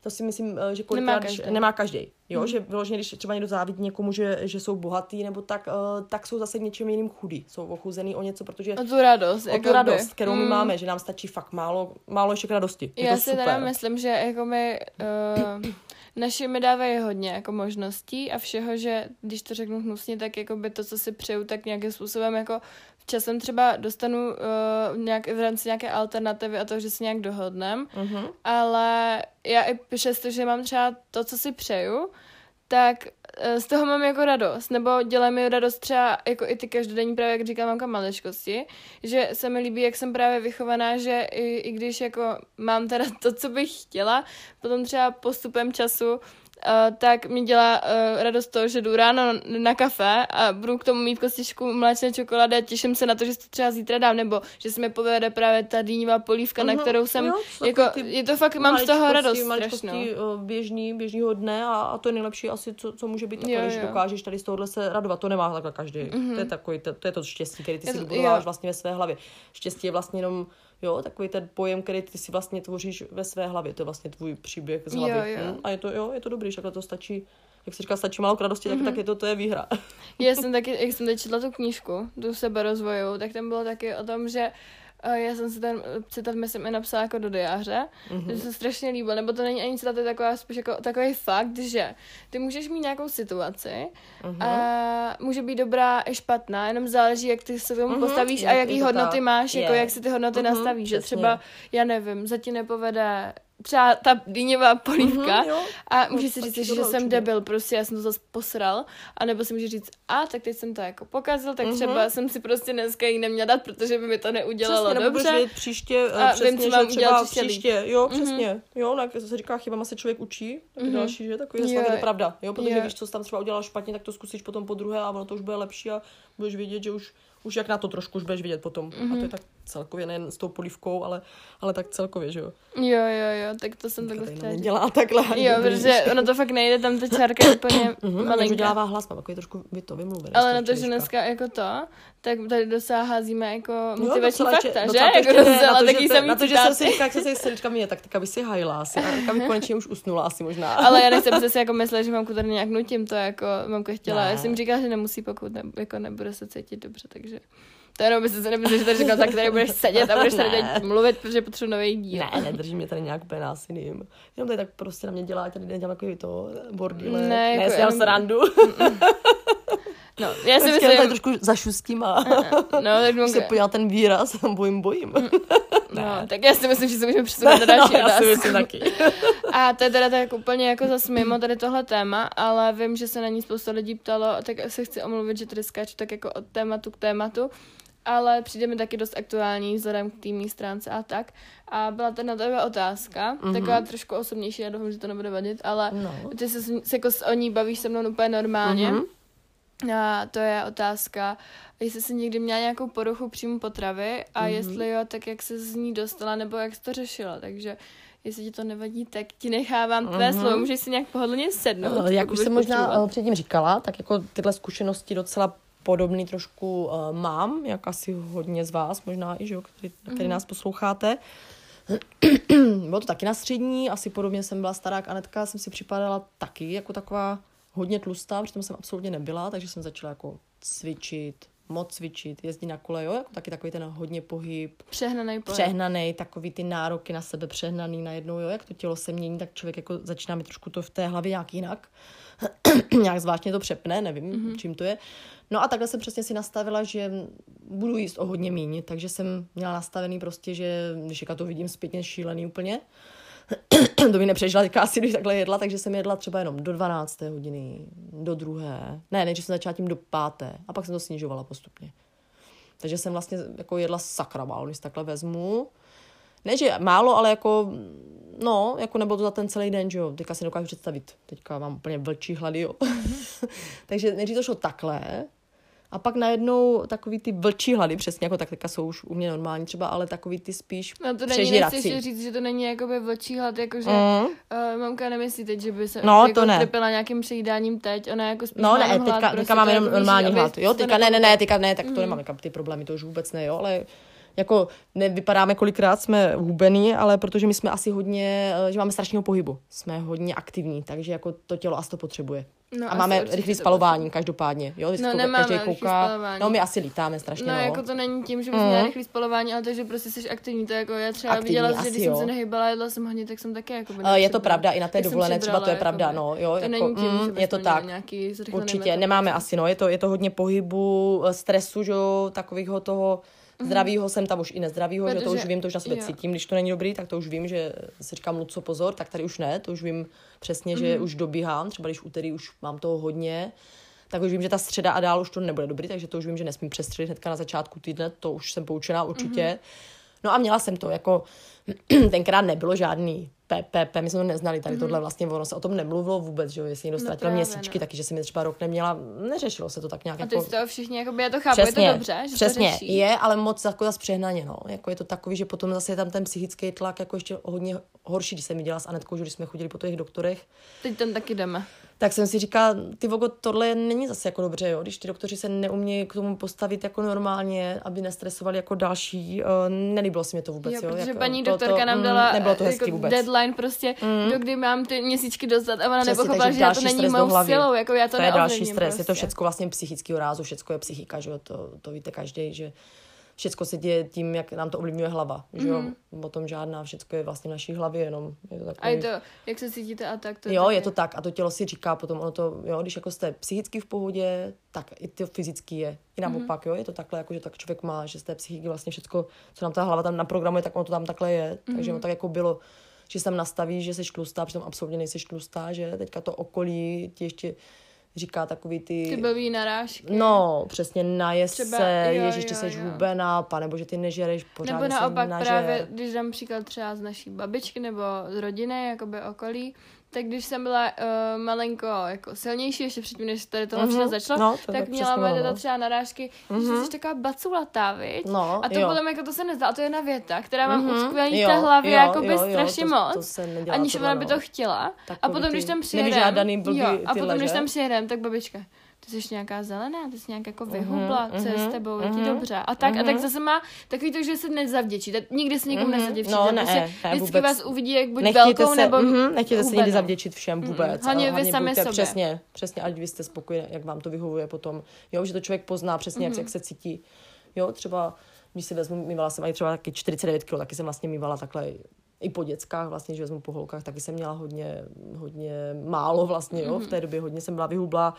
to si myslím, eh, že kolikrát, Nemá každý. nemá každý. Jo, mm. že vyloženě, když třeba někdo závidí někomu, že, že jsou bohatý, nebo tak, uh, tak jsou zase něčím jiným chudí. Jsou ochuzený o něco, protože O tu radost. o tu radost, kterou my Mm. máme, že nám stačí fakt málo, málo ještě k radosti. Je Já to si super. teda myslím, že jako my uh, naši mi dávají hodně jako možností a všeho, že když to řeknu hnusně, tak jako by to, co si přeju, tak nějakým způsobem jako časem třeba dostanu uh, nějak, v rámci nějaké alternativy a toho, že si nějak dohodnem, Mhm. ale já i přesto, že mám třeba to, co si přeju, tak eh, z toho mám jako radost, nebo dělá mi radost třeba jako i ty každodenní právě, jak říkám, mamka maličkosti, že se mi líbí, jak jsem právě vychovaná, že i, i když jako mám teda to, co bych chtěla, potom třeba postupem času Uh, tak mi dělá uh, radost to, že jdu ráno na kafe a budu k tomu mít kostičku mléčné čokolády a těším se na to, že to třeba zítra dám, nebo že se mi povede právě ta dýňová polívka, na Mhm, kterou jsem, jo, jako, je to fakt, mám z toho radost strašnou. eh, běžný, běžnýho dne a, a to je nejlepší asi, co, co může být, když jo. dokážeš tady z tohohle se radovat. To nemá takhle každý. Mm-hmm. To je takový, to, to je to štěstí, který ty si vybudováš vlastně ve své hlavě. Štěstí je vlastně jenom Jo, takový ten pojem, který ty si vlastně tvoříš ve své hlavě, to je vlastně tvůj příběh z hlavy. Jo, jo. Hm? A je to, jo, je to dobrý, že to stačí, jak si říká, stačí málo k radosti, Mhm. tak, tak je to, to je výhra. Já jsem taky, jak jsem teď četla tu knížku, tu seberozvojovou, tak tam bylo taky o tom, že já jsem si ten citát, myslím, i napsala jako do diáře, Mhm. mm-hmm. že se strašně líbil, nebo to není ani citát, to je taková, spíš jako takový fakt, že ty můžeš mít nějakou situaci Mhm. a může být dobrá i špatná, jenom záleží, jak ty se tomu Mhm, postavíš a jak- jaký je hodnoty tak. máš, jako Je. jak si ty hodnoty Mhm, nastavíš, že třeba, já nevím, za ti nepovede třeba ta dýňová polívka Mhm, jo. a No, můžeš si říct, že jsem debil, prostě já jsem to zase posral, a nebo si můžeš říct, a tak teď jsem to jako pokazil, tak Mhm. třeba jsem si prostě dneska jí neměla dát, protože by mi to neudělalo Přesně, dobře. vědět příště, A vím, přesně, co mám že udělat třeba příště příště, jo, přesně, jo, no, jak se říká, chybama se člověk učí, tak je další, že, takový je to pravda, jo, protože Jo. víš, co jsi tam třeba udělal špatně, tak to zkusíš potom po druhé a ono to už bude lepší a budeš vědět, že už, už jak na to trošku už budeš vědět potom. A to je tak celkově nejen s tou polívkou, ale, ale tak celkově, že jo. Jo, jo, jo, tak to jsem takhle chtěla dělá takhle. Jo, protože ono to fakt nejde, tam ta čárka je úplně Mhm, malinká. že dělává hlas, mám takový trošku vy to vymluvený. Ale na to, že dneska jako to, tak tady docela házíme jako motivační ještě- fakta, že? docela to Jako docela na to, že taky se- samý Na to, že jsem si říkala, jak jsem si srdčka mě, tak teďka by si hajila asi. A teďka by konečně už usnula asi možná. Ale já nechci, abyste si jako mysleli, že mamku tady nějak nutím, to jako mamka chtěla. Já jsem říkala, že nemusí, pokud ne, jako nebude se cítit dobře, takže... To jenom byste se nemysleli, že tady říkal, tak tady budeš sedět a budeš tady Ne. teď mluvit, protože potřebuji nový díl. Ne, nedrží mě tady nějak úplně násilím. Jenom tady tak prostě na mě dělá, tady nedělám takový to bordíle. Ne, jako ne já jenom- srandu. No, já si myslím, tady trošku zašustím a no, tak když se podívá ten výraz, bojím, bojím. no, tak já si myslím, že se můžeme přesunout na další no, já si myslím taky. A to je teda tak úplně jako zas mimo tady tohle téma, ale vím, že se na ní spousta lidí ptalo, tak se chci omluvit, že tady skáču tak jako od tématu k tématu, ale přijde mi taky dost aktuální vzhledem k té stránce a tak. A byla to na tebe otázka, mm-hmm. taková trošku osobnější, já doufám, že to nebude vadit, ale No. ty se, se jako s- o ní bavíš se mnou úplně normálně. Mhm. A to je otázka, jestli jsi někdy měla nějakou poruchu příjmu potravy a Mhm. mm-hmm. jestli jo, tak jak se z ní dostala nebo jak jsi to řešila. Takže jestli ti to nevadí, tak ti nechávám tvé Mhm. slovo. Můžeš si nějak pohodlně sednout. Eh, Jak už jsem možná eh, předtím říkala, tak jako tyhle zkušenosti docela podobný trošku uh, mám, jak asi hodně z vás, možná i, že jo, který, který Mhm. nás posloucháte. Bylo to taky na střední, asi podobně jsem byla stará Anetka, jsem si připadala taky jako taková hodně tlustá, přitom jsem absolutně nebyla, takže jsem začala jako cvičit, moc cvičit, jezdit na kole, jo, jako taky takový ten hodně pohyb, Přehnaný pohyb. přehnaný, takový ty nároky na sebe přehnaný najednou, jo, jak to tělo se mění, tak člověk jako začíná mít trošku to v té hlavě nějak jinak. nějak zvláštně to přepne, nevím, mm-hmm. čím to je. No a takhle jsem přesně si nastavila, že budu jíst o hodně míň, takže jsem měla nastavený prostě, že když jaká to vidím zpětně šílený úplně, to by nepřežila teďka asi, když takhle jedla, takže jsem jedla třeba jenom do 12. hodiny, do druhé. Ne, nejdřív jsem začala tím do páté a pak jsem to snižovala postupně. Takže jsem vlastně jako jedla sakra málo, když takhle vezmu. Ne, že málo, ale jako, no, jako nebylo to za ten celý den, že jo. Teďka si dokážu představit. Teďka mám úplně vlčí hlady, jo. Takže nejdřív to šlo takhle, a pak najednou takový ty vlčí hlady, přesně jako tak teďka jsou už u mě normální třeba, ale takový ty spíš No to není, ještě říct, že to není jakoby vlčí hlad, jakože Mm. uh, mamka nemyslí teď, že by se No, jako to ne. trpěla nějakým přejídáním teď, ona jako spíš No ne, jenom hlad, teďka, prostě teďka mám jenom normální hlad. Jo, teďka ne, ne, ne, teďka ne, tak to nemám ty problémy, to už vůbec ne, jo, ale jako nevypadáme kolikrát, jsme hubený, ale protože my jsme asi hodně, eh, že máme strašného pohybu, jsme hodně aktivní, takže jako to tělo asi to potřebuje. No, a máme rychlé to spalování, každopádně, jo, když No, no, nemáme každý kouká, spalování. no my asi lítáme strašně, No, no. jako to není tím, že bys Mm. měla rychlý spalování, ale to, že prostě jsi aktivní. To jako já třeba Aktivní, viděla, že když jsem jo. se nehybala, jedla jsem hodně, tak jsem taky jako Eh, Je to pravda, i na té jsem dovolené třeba to je přibrala, pravda, jakoby. no, jo, To jako, není tím, mm, že je to tak. Nějaký Určitě, nemáme asi, no, je to, je to hodně pohybu, eh, stresu, že jo, takového toho zdravýho jsem tam už i nezdravýho, že to už. Protože- vím, to už na sebe jo. cítím, když to není dobrý, tak to už vím, že si říkám Luco pozor, tak tady už ne, to už vím přesně, že Mhm. už dobíhám, třeba když úterý už mám toho hodně, tak už vím, že ta středa a dál už to nebude dobrý, takže to už vím, že nesmím přestřelit hnedka na začátku týdne, to už jsem poučená určitě. Mhm. No a měla jsem to, jako tenkrát nebylo žádný PPP, my jsme to neznali tady tohle vlastně, ono se o tom nemluvilo vůbec, že jo, jestli někdo. No ztratil právě, měsíčky, no. taky, že jsem je třeba rok neměla, neřešilo se to tak nějak A ty jako... toho všichni, jakoby, já to chápu, Přesně, je to dobře, že přesně, to řeší. je, ale moc jako zase přehnaně, no. Jako je to takový, že potom zase je tam ten psychický tlak jako ještě hodně horší, když jsem viděla s Anetkou, že když jsme chodili po těch doktorech, Teď tam taky jdeme. Tak jsem si říkala, ty vogo, tohle není zase jako dobře, jo, když ty doktoři se neumějí k tomu postavit jako normálně, aby nestresovali jako další, uh, nelíbilo se mi to vůbec, Jo, jo. protože jako, paní to, doktorka to, nám mm, dala nebylo to hezký jako vůbec. deadline prostě, do kdy mám ty měsíčky dostat a ona Přesně, nepochopila, že já to není mou silou, jako já to, to je další stres, prostě. je to všechno vlastně psychického rázu, všechno je psychika, že jo, to, to víte každý, že všechno se děje tím, jak nám to ovlivňuje hlava, že jo, o tom žádná, všechno je vlastně v naší hlavě jenom. Je to Mhm. A takový... je to, jak se cítíte a tak, to Jo, taky- je to tak a to tělo si říká potom, ono to, jo, když jako jste psychicky v pohodě, tak i to fyzický je. I naopak, jo, je to takhle, jako že tak člověk má, že z té psychiky vlastně všechno, co nám ta hlava tam naprogramuje, tak ono to tam takhle je. Takže ono tak jako bylo, že se tam nastaví, že jsi tlustá, přitom absolutně nejsi tlustá, že teďka to okolí ti ještě říká takový ty... Ty blbý narážky. No, přesně najest Třeba- se, jo, ježiš, ty jo, seš jo. hubená, panebo, že ty nežereš pořádně Nebo naopak nažer. právě, když dám příklad třeba z naší babičky nebo z rodiny, jakoby okolí, tak když jsem byla uh, malinko jako silnější, ještě předtím, než tady tohle Mhm. všechno začalo, No, to tak měla teta no. třeba narážky, mm-hmm. že jsi taková baculatá, viď? No, a to jo. potom jako to se nezdá, a to je jedna věta, která mám Mhm, uskvělý jo, v té hlavě jo, jo, jo, strašně to- moc. to se nedělá aniž ona by no. to chtěla. a Takový potom, ty když tam přijedem, jo, a potom, když tam přijedem, tak babička, ty jsi nějaká zelená, ty jsi nějak jako vyhubla, co je s mhm, tebou, je ti mhm, dobře. A tak, a tak mhm. zase má takový to, že se nezavděčí, tak nikdy se nikomu Mhm, nezavděčí. no, že ne, prostě ne, vždycky vůbec. vás uvidí jak buď Nechtějte velkou se, nebo mhm, nechtějte se nikdy zavděčit všem vůbec. Hlavně ale vy sami sobě. Přesně, přesně, ať vy jste spokojení, jak vám to vyhovuje potom. Jo, že to člověk pozná přesně, Mhm. jak, jak se cítí. Jo, třeba, když si vezmu, mývala jsem i třeba taky 49 kg, taky jsem vlastně mývala takhle i po dětskách, vlastně, že vezmu po holkách, taky jsem měla hodně, hodně málo vlastně, jo, v Mhm. té době hodně jsem byla vyhubla.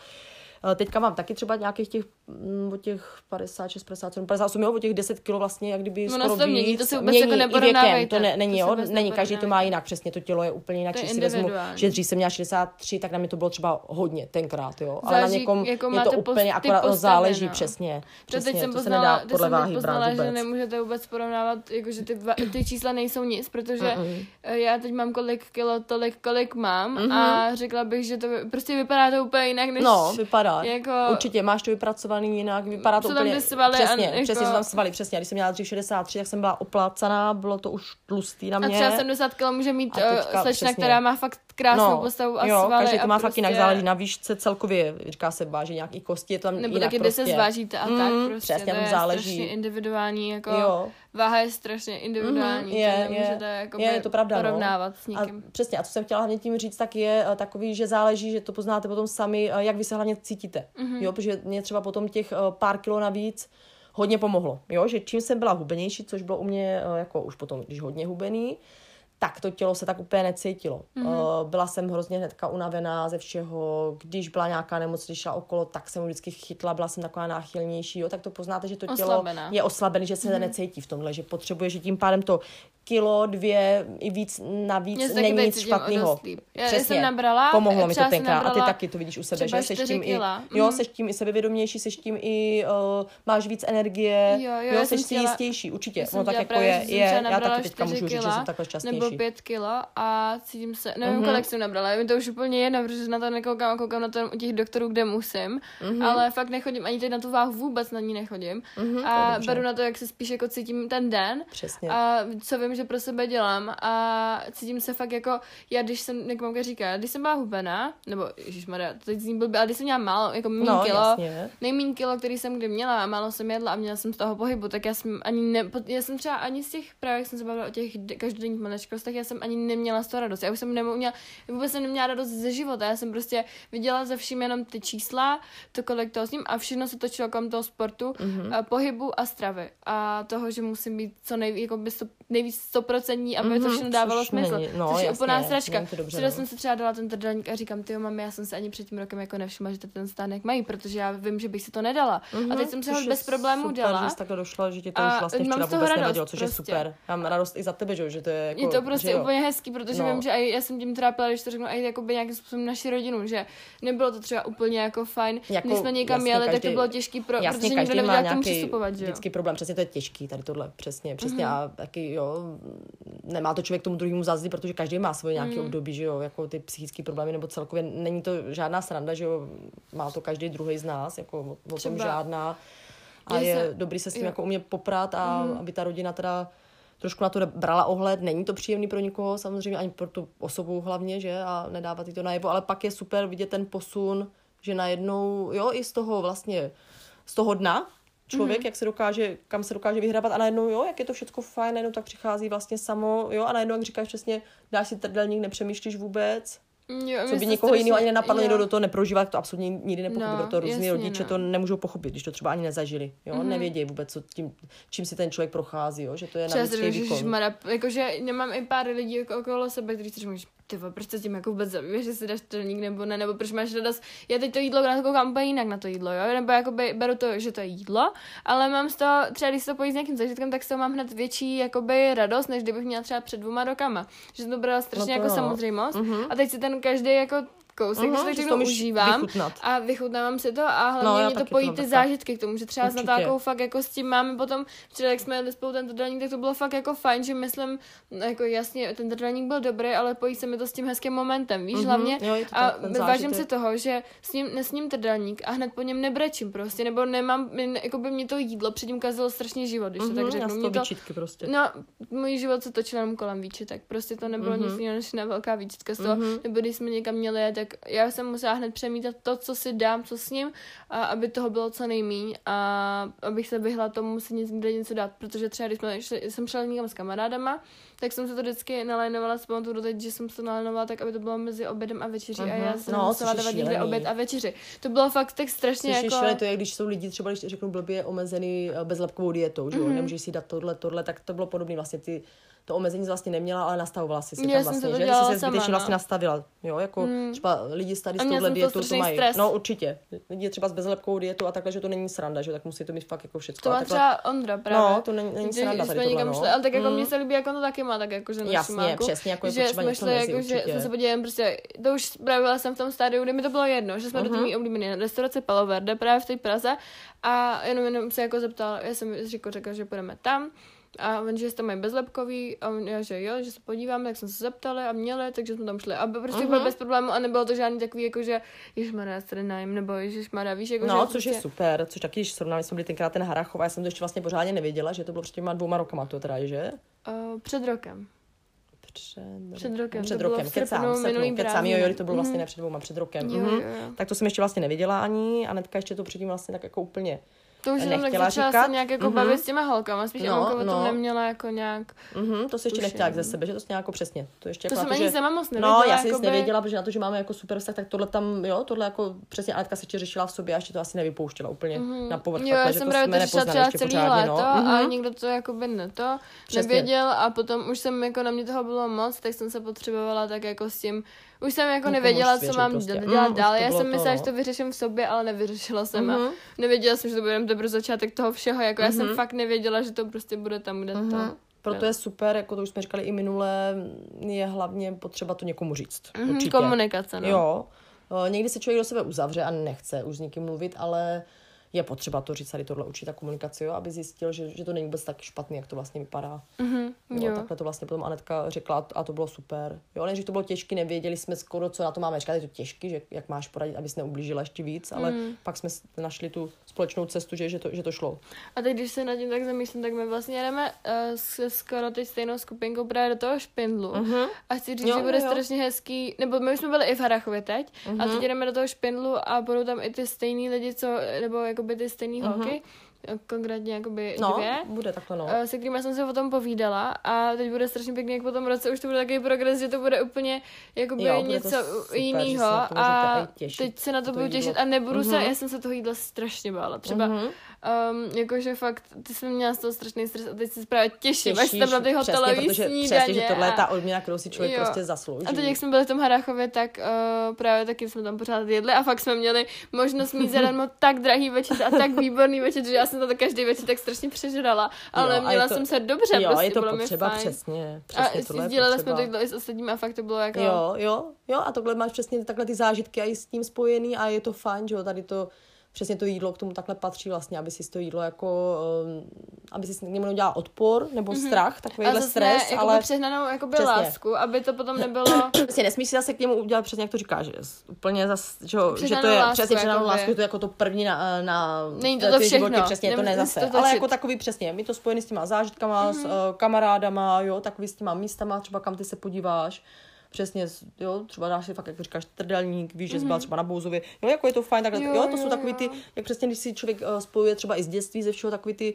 Eh, Teďka mám taky třeba nějakých těch, mm, od těch 56, 57, 58, jo, od těch 10 kilo vlastně, jak kdyby Ono skoro se to mění, víc. to si vůbec Mění jako i věkem, to ne, není, To jo, není, každý to má jinak, přesně, to tělo je úplně jinak, To je že si vezmu, že dřív jsem měla 63, tak na mě to bylo třeba hodně tenkrát, jo, ale na Záleží, někom jako je to post- úplně ty akorát, no, postavy, záleží, no. přesně, To přesně, teď jsem to se poznala, nedá to podle váhy brát že nemůžete vůbec porovnávat, jakože ty, ty čísla nejsou nic, protože eh, já teď mám kolik kilo, tolik, kolik mám Mhm. a řekla bych, že to prostě vypadá to úplně jinak, než No, vypadá. Jako... Určitě, máš to vypracovaný jinak, vypadá to tam úplně... ty svaly a přesně, jako- přesně, jsou tam svaly, přesně. A když jsem měla dřív 63, tak jsem byla oplácaná, bylo to už tlustý na A mě. třeba 70 kg může mít A teďka slečna, přesně. která má fakt krásnou postavu a jo, svaly každý to a má prostě... fakt jinak, záleží na výšce celkově, říká se, váží nějaký kosti, je to tam Nebo jinak taky, kde se prostě. zvážíte a tak Mm, prostě. přesně, to je záleží. strašně individuální, jako Jo. váha je strašně individuální, Mhm, je, to je. nemůžete jako Je, je to pravda, no. porovnávat s A nikým. přesně, a co jsem chtěla hlavně tím říct, tak je eh, takový, že záleží, že to poznáte potom sami, eh, jak vy se hlavně cítíte. Mhm. Jo, protože mě třeba potom těch eh, pár kilo navíc hodně pomohlo. Jo, že čím jsem byla hubenější, což bylo u mě jako už potom, když hodně hubený, tak to tělo se tak úplně necítilo. Mhm. Mm-hmm. Byla jsem hrozně hnedka unavená ze všeho, když byla nějaká nemoc, když šla okolo, tak jsem vždycky chytla, byla jsem taková náchylnější, jo, tak to poznáte, že to tělo Oslabená. je oslabený, že se Mhm. mm-hmm. necítí v tomhle, že potřebuje, že tím pádem to kilo, dvě, i víc navíc není nic špatného. Já- já jsem nabrala, Pomohlo mi to tenkrát. A ty taky to vidíš u sebe, že? Seš tím kila. i, jo, Mhm. seš tím i sebevědomější, seš tím i, uh, máš víc energie, Jo, jo, jo seš si jistější, určitě. Ono tak jako je, je, já taky teďka můžu říct, že jsem takhle šťastnější. Nebo pět kilo a cítím se, nevím, Mhm. kolik jsem nabrala, mi to už úplně jedno, protože na to nekoukám a koukám na to u těch doktorů, kde musím, Mhm. ale fakt nechodím, ani teď na tu váhu vůbec na ní nechodím Mhm, a beru na to, jak se spíš jako cítím ten den Přesně. a co vím, že pro sebe dělám a cítím se fakt jako, já když jsem, jak mamka říká, když jsem byla hubená, nebo ježišmarja, to teď zní blbě, ale když jsem měla málo, jako méně No, kilo, jasně. nejméně kilo, který jsem kdy měla a málo jsem jedla a měla jsem z toho pohybu, tak já jsem ani ne, já jsem třeba ani z těch, právě jak jsem se bavila o těch de- každodenních maličkostech, já jsem ani neměla z toho radost. Já už jsem neměla, vůbec jsem neměla radost ze života, já jsem prostě viděla za vším jenom ty čísla, to kolik toho s ním a všechno se točilo kolem toho sportu, Mhm. mm-hmm. a pohybu a stravy a toho, že musím být co nej, jako by nejvíc stoprocentní, aby to Mhm, všechno dávalo smysl. není- no, což je úplná sračka. Včera no. jsem si třeba dala ten trdelník a říkám, ty mami, já jsem se ani před tím rokem jako nevšimla, že ten stánek mají, protože já vím, že bych si to nedala. A teď jsem se ho Mhm, je bez problémů super, dala. že jsi takhle došla, že ti to A už vlastně mám včera vůbec radost nevadilo, což je prostě. super. Já mám radost i za tebe, že to je jako, Je to prostě úplně hezký, protože No. vím, že já jsem tím trápila, když to řeknu, i jakoby nějakým způsobem naši rodinu, že nebylo to třeba úplně jako fajn. Jako, Jako, Když jsme někam jeli, tak to bylo těžký, pro, Jasně, protože nikdo nevěděl, jak tomu přistupovat, vždycky problém, přesně to je těžký, tady tohle, přesně, přesně Mhm. a taky jo, nemá to člověk tomu druhému zazdí, protože každý má svoje nějaké Mhm. období, že jo, jako ty psychické problémy, nebo celkově není to žádná sranda, že jo, má to každý druhý z nás, jako o, o tom žádná a je se- dobrý se s tím jo. jako umět poprat a Mhm. aby ta rodina teda trošku na to brala ohled, není to příjemný pro nikoho, samozřejmě ani pro tu osobu hlavně, že, a nedávat jí to najevo, ale pak je super vidět ten posun, že najednou, jo, i z toho vlastně, z toho dna, člověk, Mhm. mm-hmm. jak se dokáže, kam se dokáže vyhrabat a najednou, jo, jak je to všechno fajn, najednou tak přichází vlastně samo, jo, a najednou, jak říkáš přesně, dáš si trdelník, nepřemýšlíš vůbec, Jo, co by někoho jiného ani nenapadlo, někdo do toho neprožívá, to absolutně nikdy nepochopí, No, proto různí rodiče no. to nemůžou pochopit, když to třeba ani nezažili, jo, Mhm. mm-hmm. nevědějí vůbec, co tím, čím si ten člověk prochází, jo, že to je na výkon. Jakože nemám i pár lidí okolo sebe, kteří si říkají, ty proč se tím jako vůbec zabýváš, že si dáš trník nebo ne, nebo proč máš radost. Já teď to jídlo na to koukám jinak na to jídlo, jo, nebo jakoby beru to, že to je jídlo, ale mám z toho, třeba když se to pojí s nějakým zažitkem, tak z toho mám hned větší jakoby radost, než kdybych měla třeba před dvěma rokama. Že jsem to brala strašně No to jako jo. samozřejmost. Mhm. A teď si ten každý jako kousek, Mhm, že to užívám vychutnat. a vychutnávám si to a hlavně No, mě to pojí mám ty takhle. zážitky k tomu, že třeba s Určitě. Natálkou fakt jako s tím máme potom, včera jak jsme jeli spolu ten trdelník, tak to bylo fakt jako fajn, že myslím, no, jako jasně, ten trdelník byl dobrý, ale pojí se mi to s tím hezkým momentem, víš, Mhm, hlavně jo, to a vážím si toho, že s ním, nesním trdelník a hned po něm nebrečím prostě, nebo nemám, jako by mě to jídlo předtím kazilo strašně život, když to tak Mhm, řeknu. Mě to, výčitky prostě. No, můj život se točil jenom kolem výčitek. Prostě to nebylo Mhm. nic jiného než jedna velká výčitka z toho. Nebo když jsme někam měli, jet, já jsem musela hned přemítat to, co si dám, co s ním, a aby toho bylo co nejmíň a abych se vyhla tomu si něco dát. Protože třeba když jsme jsem šla někam s kamarádama, tak jsem se to vždycky nalajnovala, si pamatuju doteď, že jsem se to nalajnovala tak, aby to bylo mezi obědem a večeří. A Mhm. já jsem No, musela dávat někde oběd a večeři. To bylo fakt tak strašně Což jako... šílené, to je, když jsou lidi třeba, když řeknu blbě, omezený eh, bezlepkovou dietou, že jo, Mhm. nemůžeš si dát tohle, tohle, tak to bylo podobné vlastně ty to omezení vlastně neměla, ale nastavovala si si tam vlastně, to že? Jsi se zbytečně no. vlastně nastavila, jo, jako Mm. třeba lidi s tady A s touhle to dietou, to strašný mají, stres. no určitě, lidi třeba s bezlepkovou dietou a takhle, že to není sranda, že tak musí to mít fakt jako všechno. To má a takhle, třeba Ondra právě. No, to není, není sranda tady tohle, někam no. šli, ale tak jako Mm. mně se líbí, jak on to taky má, tak jako, že na Jasně, přesně, jako je že jsme šli, jako, že jsme se podívali, prostě, to už právě byla jsem v tom stádiu, kdy mi to bylo jedno, že jsme do té Mhm. mý oblíbené restaurace Palo Verde právě v té Praze a jenom, jenom se jako zeptal, já jsem řekl, řekl, že půjdeme tam, a on, že tam mají bezlepkový, a on, já, že jo, že se podíváme, tak jsme se zeptali a měli, takže jsme tam šli. A prostě Mhm. bylo bez problému a nebylo to žádný takový, jako že ježmarja, tady najím, nebo ježmarja, víš, jako No, že což prostě, je super, což taky, když srovnali jsme byli tenkrát ten Harachov, a já jsem to ještě vlastně pořádně nevěděla, že to bylo před těma dvouma rokama, to teda že? Uh, před rokem. Před, Před rokem, Před to bylo rokem, v srpnu kecám, srpnu, kecám, jo, jo, to bylo vlastně Mhm. ne před dvouma, před rokem. Jo, Mhm. jo, jo. Tak to jsem ještě vlastně nevěděla ani a netka ještě to předtím vlastně tak jako úplně. To už jenom nechtěla začala říkat. se nějak jako Mhm. bavit s těma holkama, spíš No, no, o tom no. neměla jako nějak, Mhm, to se ještě nechtěla jak ze sebe, že to jsi jako přesně. To ještě to jako jsem to, ani že... sama moc nevěděla. No, já jsem jakoby, nevěděla, protože na to, že máme jako super vztah, tak tohle tam, jo, tohle jako přesně Anetka se řešila v sobě a ještě to asi nevypouštěla úplně Mhm. na povrch. Jo, já jsem to právě to řešila třeba celý pořádně, léto no. a Mhm. někdo to jako by ne to Přesně. nevěděl a potom už jsem jako na mě toho bylo moc, tak jsem se potřebovala tak jako s tím, už jsem jako nevěděla, co mám prostě. dělat Mm, dál. to Já jsem to, myslela, no. že to vyřeším v sobě, ale nevyřešila jsem a Mhm. nevěděla jsem, že to bude teprve začátek toho všeho, jako já jsem Mhm. fakt nevěděla, že to prostě bude tam, kde to. Mhm. Proto je super, jako to už jsme říkali i minule, je hlavně potřeba to někomu říct. Mhm, Určitě. Komunikace, no. Jo. Eh, Někdy se člověk do sebe uzavře a nechce už s někým mluvit, ale je potřeba to říct tady tohle určitá komunikace, jo, aby zjistil, že, že to není vůbec tak špatný, jak to vlastně vypadá. Mhm, Jo, jo. takhle to vlastně potom Anetka řekla a to- a bylo super. Jo, než to bylo těžké, nevěděli jsme skoro, co na to máme říkat, je to těžké, že jak máš poradit, abys neublížila ještě víc, ale Mm. pak jsme našli tu společnou cestu, že, že, to, že to šlo. A teď, když se nad tím tak zamýšlím, tak my vlastně jdeme uh, s skoro teď stejnou skupinkou právě do toho špindlu. Mhm. A chci říct, Jo, že bude jo, strašně hezký, nebo my už jsme byli i v Harachově teď, a Mhm. teď jdeme do toho špindlu a budou tam i ty stejný lidi, co, nebo jakoby ty stejný holky, konkrétně jakoby No, dvě. bude takhle, no. eh, se kterými jsem se o tom povídala a teď bude strašně pěkný, jak po tom roce už to bude takový progres, že to bude úplně jakoby Jo, bude něco jiného a teď se na to to budu těšit a nebudu se, Mhm. já jsem se toho jídla strašně bála, třeba Mhm. Um, jakože fakt, ty jsem měla z toho strašný stres a teď se právě těším, až Těšíš, tam na ty hotelový přesně, protože, snídaně. přesně, že tohle je a- ta odměna, kterou si člověk Jo. prostě zaslouží. a teď, jak jsme byli v tom Harachově, tak uh, právě taky jsme tam pořád jedli a fakt jsme měli možnost mít zadarmo tak drahý večer a tak výborný večer, že já jsem to každý večer tak strašně přežrala, ale Jo, a měla to- jsem se dobře, jo, prostě je to potřeba, fajn. přesně, A přesně tohle je sdíleli jsme to i s ostatními a fakt to bylo jako... Jo, jo, jo, a takhle máš přesně takhle ty zážitky a i s tím spojený a je to fajn, že jo, tady to, přesně to jídlo k tomu takhle patří vlastně, aby si to jídlo jako, um, aby si k němu neudělal odpor nebo strach, a takovýhle zase stres, ne, ale přehnanou jakoby Přesně. lásku, aby to potom nebylo... Přesně, nesmíš si zase k němu udělat přesně, jak to říkáš, že s- úplně zas, že, že to je lásku, přesně přehnanou lásku, to je jako to první na, na Není to to životě, všechno. přesně, to ne zase, to ale jako takový přesně, my to spojený s těma zážitkama, mm-hmm. s uh, kamarádama, jo, takový s těma místama, třeba kam ty se podíváš, přesně, jo, třeba dáš si fakt, jak říkáš, trdelník, víš, že jsi byla třeba na Bouzově, jo, jako je to fajn, takhle, jo, Jo, to jsou jo, takový ty, jo. jak přesně, když si člověk uh, spojuje třeba i z dětství, ze všeho, takový ty,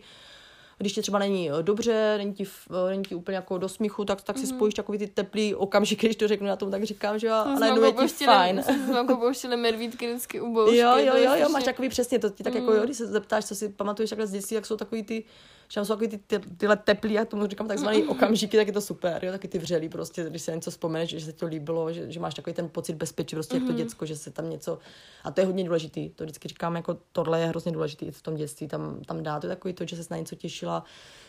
když ti třeba není eh, dobře, není ti, eh, není ti úplně jako do smíchu, tak, tak si Mhm. spojíš takový ty teplý okamžiky, když to řeknu na tom, tak říkám, že jo, a najednou je ti fajn. Jsme pouštili medvídky vždycky u boušky. Jo, jo, jo, jo, máš takový přesně, to ti tak jako, Mm. jo, když se zeptáš, co si pamatuješ takhle z dětství, jak jsou takový ty, že tam jsou takový ty, ty tyhle teplý, já tomu říkám takzvaný okamžiky, tak je to super, jo, taky ty vřelý prostě, když se něco vzpomeneš, že se ti to líbilo, že, že máš takový ten pocit bezpečí, prostě jak to děcko, že se tam něco, a to je hodně důležitý, to vždycky říkám, jako tohle je hrozně důležitý i v tom dětství, tam, tam dá to je takový to, že se na něco těšila,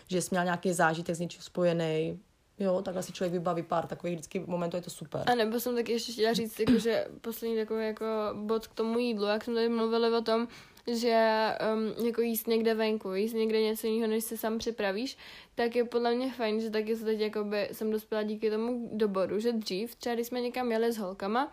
že jsi měla nějaký zážitek s něčím spojený, Jo, takhle si člověk vybaví pár takových vždycky momentů, je to super. A nebo jsem taky ještě chtěla říct, jako, že poslední takový jako bod k tomu jídlu, jak jsme tady mluvili o tom, že um, jako jíst někde venku, jíst někde něco jiného, než si sám připravíš, tak je podle mě fajn, že taky se teď jakoby jsem dospěla díky tomu do bodu, že dřív, třeba když jsme někam jeli s holkama,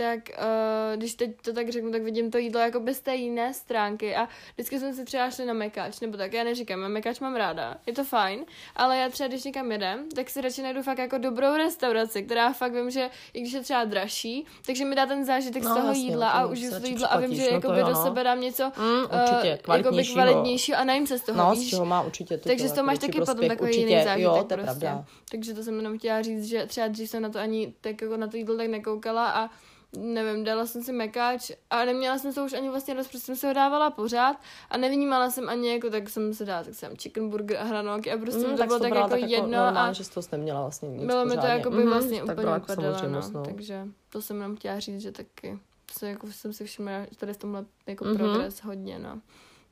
tak uh, když teď to tak řeknu, tak vidím to jídlo jako bez té jiné stránky a vždycky jsme se třeba šli na mekač, nebo tak, já neříkám, mekač mám ráda, je to fajn, ale já třeba když někam jedem, tak si radši najdu fakt jako dobrou restauraci, která fakt vím, že i když je třeba dražší, takže mi dá ten zážitek No, z toho jasně, jídla a si užiju to jídlo a vím, že no to jakoby jo, do no. sebe dám něco Mm, určitě, jakoby kvalitnějšího. kvalitnějšího a najím se z toho, No, víš? z čeho má určitě to Takže z toho máš taky potom takový jiný zážitek jo, to je prostě. pravda. Takže to jsem jenom chtěla říct, že třeba dřív jsem na to ani tak jako na to jídlo tak nekoukala a nevím, dala jsem si mekáč a neměla jsem to už ani vlastně dost, protože jsem se ho dávala pořád a nevnímala jsem ani jako, tak jsem se dala, tak jsem chicken burger a hranolky a prostě Mm, mm, to tak bylo to tak jako tak jedno normálně, a že to neměla vlastně nic bylo mi to jako by Mhm, vlastně tak úplně brala jako upadalo, no, no. takže to jsem jenom chtěla říct, že taky se, jako jsem si všimla, že tady v tomhle jako Mhm. progres hodně, no.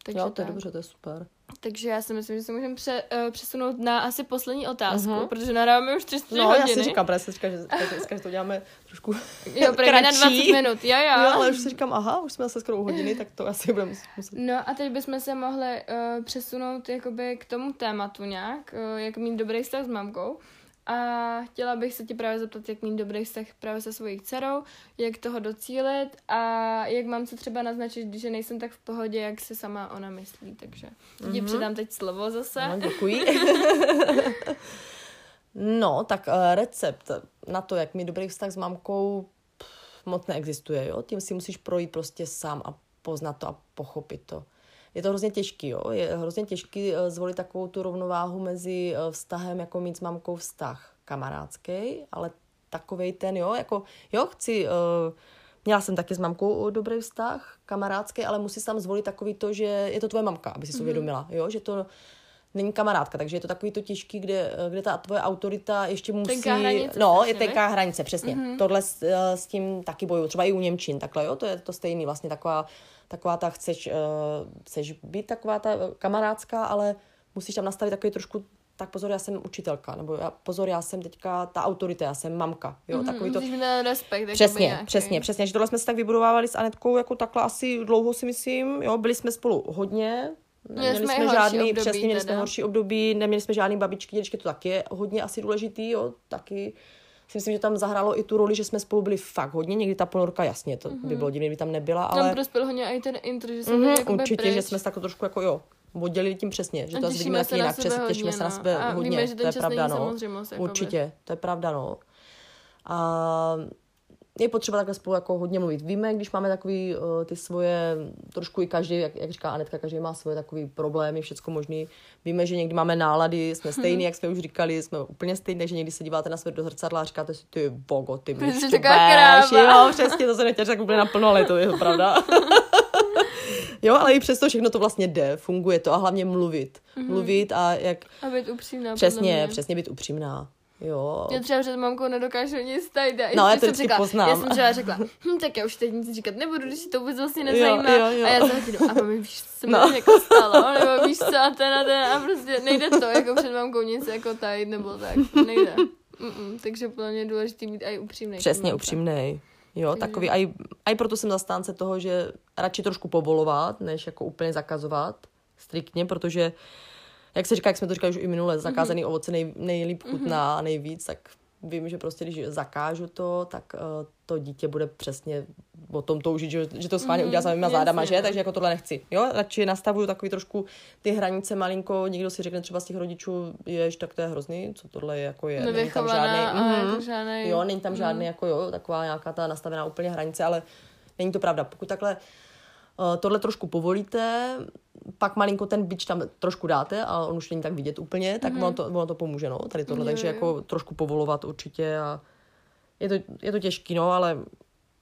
Takže Jo, to je tak. dobře, to je super. Takže já si myslím, že se můžeme pře, uh, přesunout na asi poslední otázku, Mhm. protože nahráváme už 3 No, hodiny. já si říkám, právě si říkám, že, dneska, že to děláme trošku Jo, právě na kratší. 20 minut, jo, jo. Jo, ale už si říkám, aha, už jsme zase skoro u hodiny, tak to asi budeme muset. No a teď bychom se mohli uh, přesunout jakoby k tomu tématu nějak, uh, jak mít dobrý vztah s mamkou. A chtěla bych se tě právě zeptat, jak mít dobrý vztah právě se svojí dcerou, jak toho docílit a jak mám se třeba naznačit, že nejsem tak v pohodě, jak si sama ona myslí. Takže mm-hmm. ti předám teď slovo zase. No, děkuji. no, tak uh, recept na to, jak mít dobrý vztah s mamkou, pff, moc neexistuje, jo. Tím si musíš projít prostě sám a poznat to a pochopit to. Je to hrozně těžký, jo. Je hrozně těžký uh, zvolit takovou tu rovnováhu mezi uh, vztahem, jako mít s mamkou vztah kamarádský, ale takovej ten, jo, jako, jo, chci, uh, měla jsem taky s mamkou dobrý vztah, kamarádský, ale musíš tam zvolit takový to, že je to tvoje mamka, aby si Mhm. mm-hmm. uvědomila, jo, že to není kamarádka, takže je to takový to těžký, kde, kde ta tvoje autorita ještě musí... Tenká hranice no, je tenká hranice, přesně. Mhm. Mm-hmm. Tohle s, eh, s tím taky bojuju, třeba i u Němčin, takhle, jo, to je to stejný, vlastně taková, taková ta, chceš, uh, chceš být taková ta kamarádská, ale musíš tam nastavit takový trošku tak pozor, já jsem učitelka, nebo já, pozor, já jsem teďka ta autorita, já jsem mamka, jo, mm-hmm, takový to... Musíš mít ten respekt. Přesně, nějaký. přesně, přesně, že tohle jsme si tak vybudovávali s Anetkou jako takhle asi dlouho si myslím, jo, byli jsme spolu hodně, Měli jsme horší žádný, období přesně, měli jsme horší období, neměli jsme žádný babičky, dědečky, to taky je hodně asi důležitý, jo, taky si myslím, že tam zahrálo i tu roli, že jsme spolu byli fakt hodně, někdy ta ponorka, jasně, to by bylo divné, kdyby tam nebyla, Tam ale prospěl hodně i ten intro, že jsme mhm, jakoby určitě, pryč. že jsme se tak trošku jako jo, oddělili tím přesně, že A to vidíme na jinak, přesně, těšíme se na no. sebe A hodně, víme, že to ten je čas pravda, no. Určitě, to je pravda, no. A je potřeba takhle spolu jako hodně mluvit. Víme, když máme takový uh, ty svoje, trošku i každý, jak, jak říká Anetka, každý má svoje takový problémy, všecko možný. Víme, že někdy máme nálady, jsme stejný, jak jsme už říkali, jsme úplně stejný, takže někdy se díváte na sebe do zrcadla a říkáte si, ty bogo, ty kráva. Jo, přesně, to se nechtěl řekl úplně naplno, ale to je pravda. jo, ale i přesto všechno to vlastně jde, funguje to a hlavně mluvit. Mluvit a jak, A být upřímná. přesně, přesně být upřímná. Jo, Já třeba před mamkou nedokážu nic tajit. No, já jsem to vždycky řekla, poznám. Já jsem třeba řekla, hm, tak já už teď nic říkat nebudu, když si to vůbec vlastně nezajímá. jo, jo. A já se jdu, a mami, víš, co se No. jako stalo, nebo víš co, a ten a ten, a prostě nejde to, jako před mamkou nic jako tajit, nebo tak, nejde. Mm-mm, takže podle mě je důležité být i upřímný. Přesně, upřímnej. Jo, Takže- takový, aj, aj proto jsem zastánce toho, že radši trošku povolovat, než jako úplně zakazovat striktně, protože, jak se říká, jak jsme to říkali už i minule, zakázaný Mhm. ovoce nej, nejlíp chutná a nejvíc, tak vím, že prostě když zakážu to, tak uh, to dítě bude přesně o tom toužit, že, že to schválně Mhm, udělá samýma jasně, zádama, že? no. Takže jako tohle nechci. Jo, radši nastavuju takový trošku ty hranice malinko, někdo si řekne třeba z těch rodičů, jež, tak to je hrozný, co tohle je, jako je. není tam mhm. jako žádnej... Jo, není tam žádný jako jo, taková nějaká ta nastavená úplně hranice, ale není to pravda. Pokud takhle uh, tohle trošku povolíte, pak malinko ten bič tam trošku dáte a on už není tak vidět úplně, tak mm-hmm. ono, to, ono to pomůže, no, tady tohle, Jo, takže jo. jako trošku povolovat určitě a je to, je to těžký, no, ale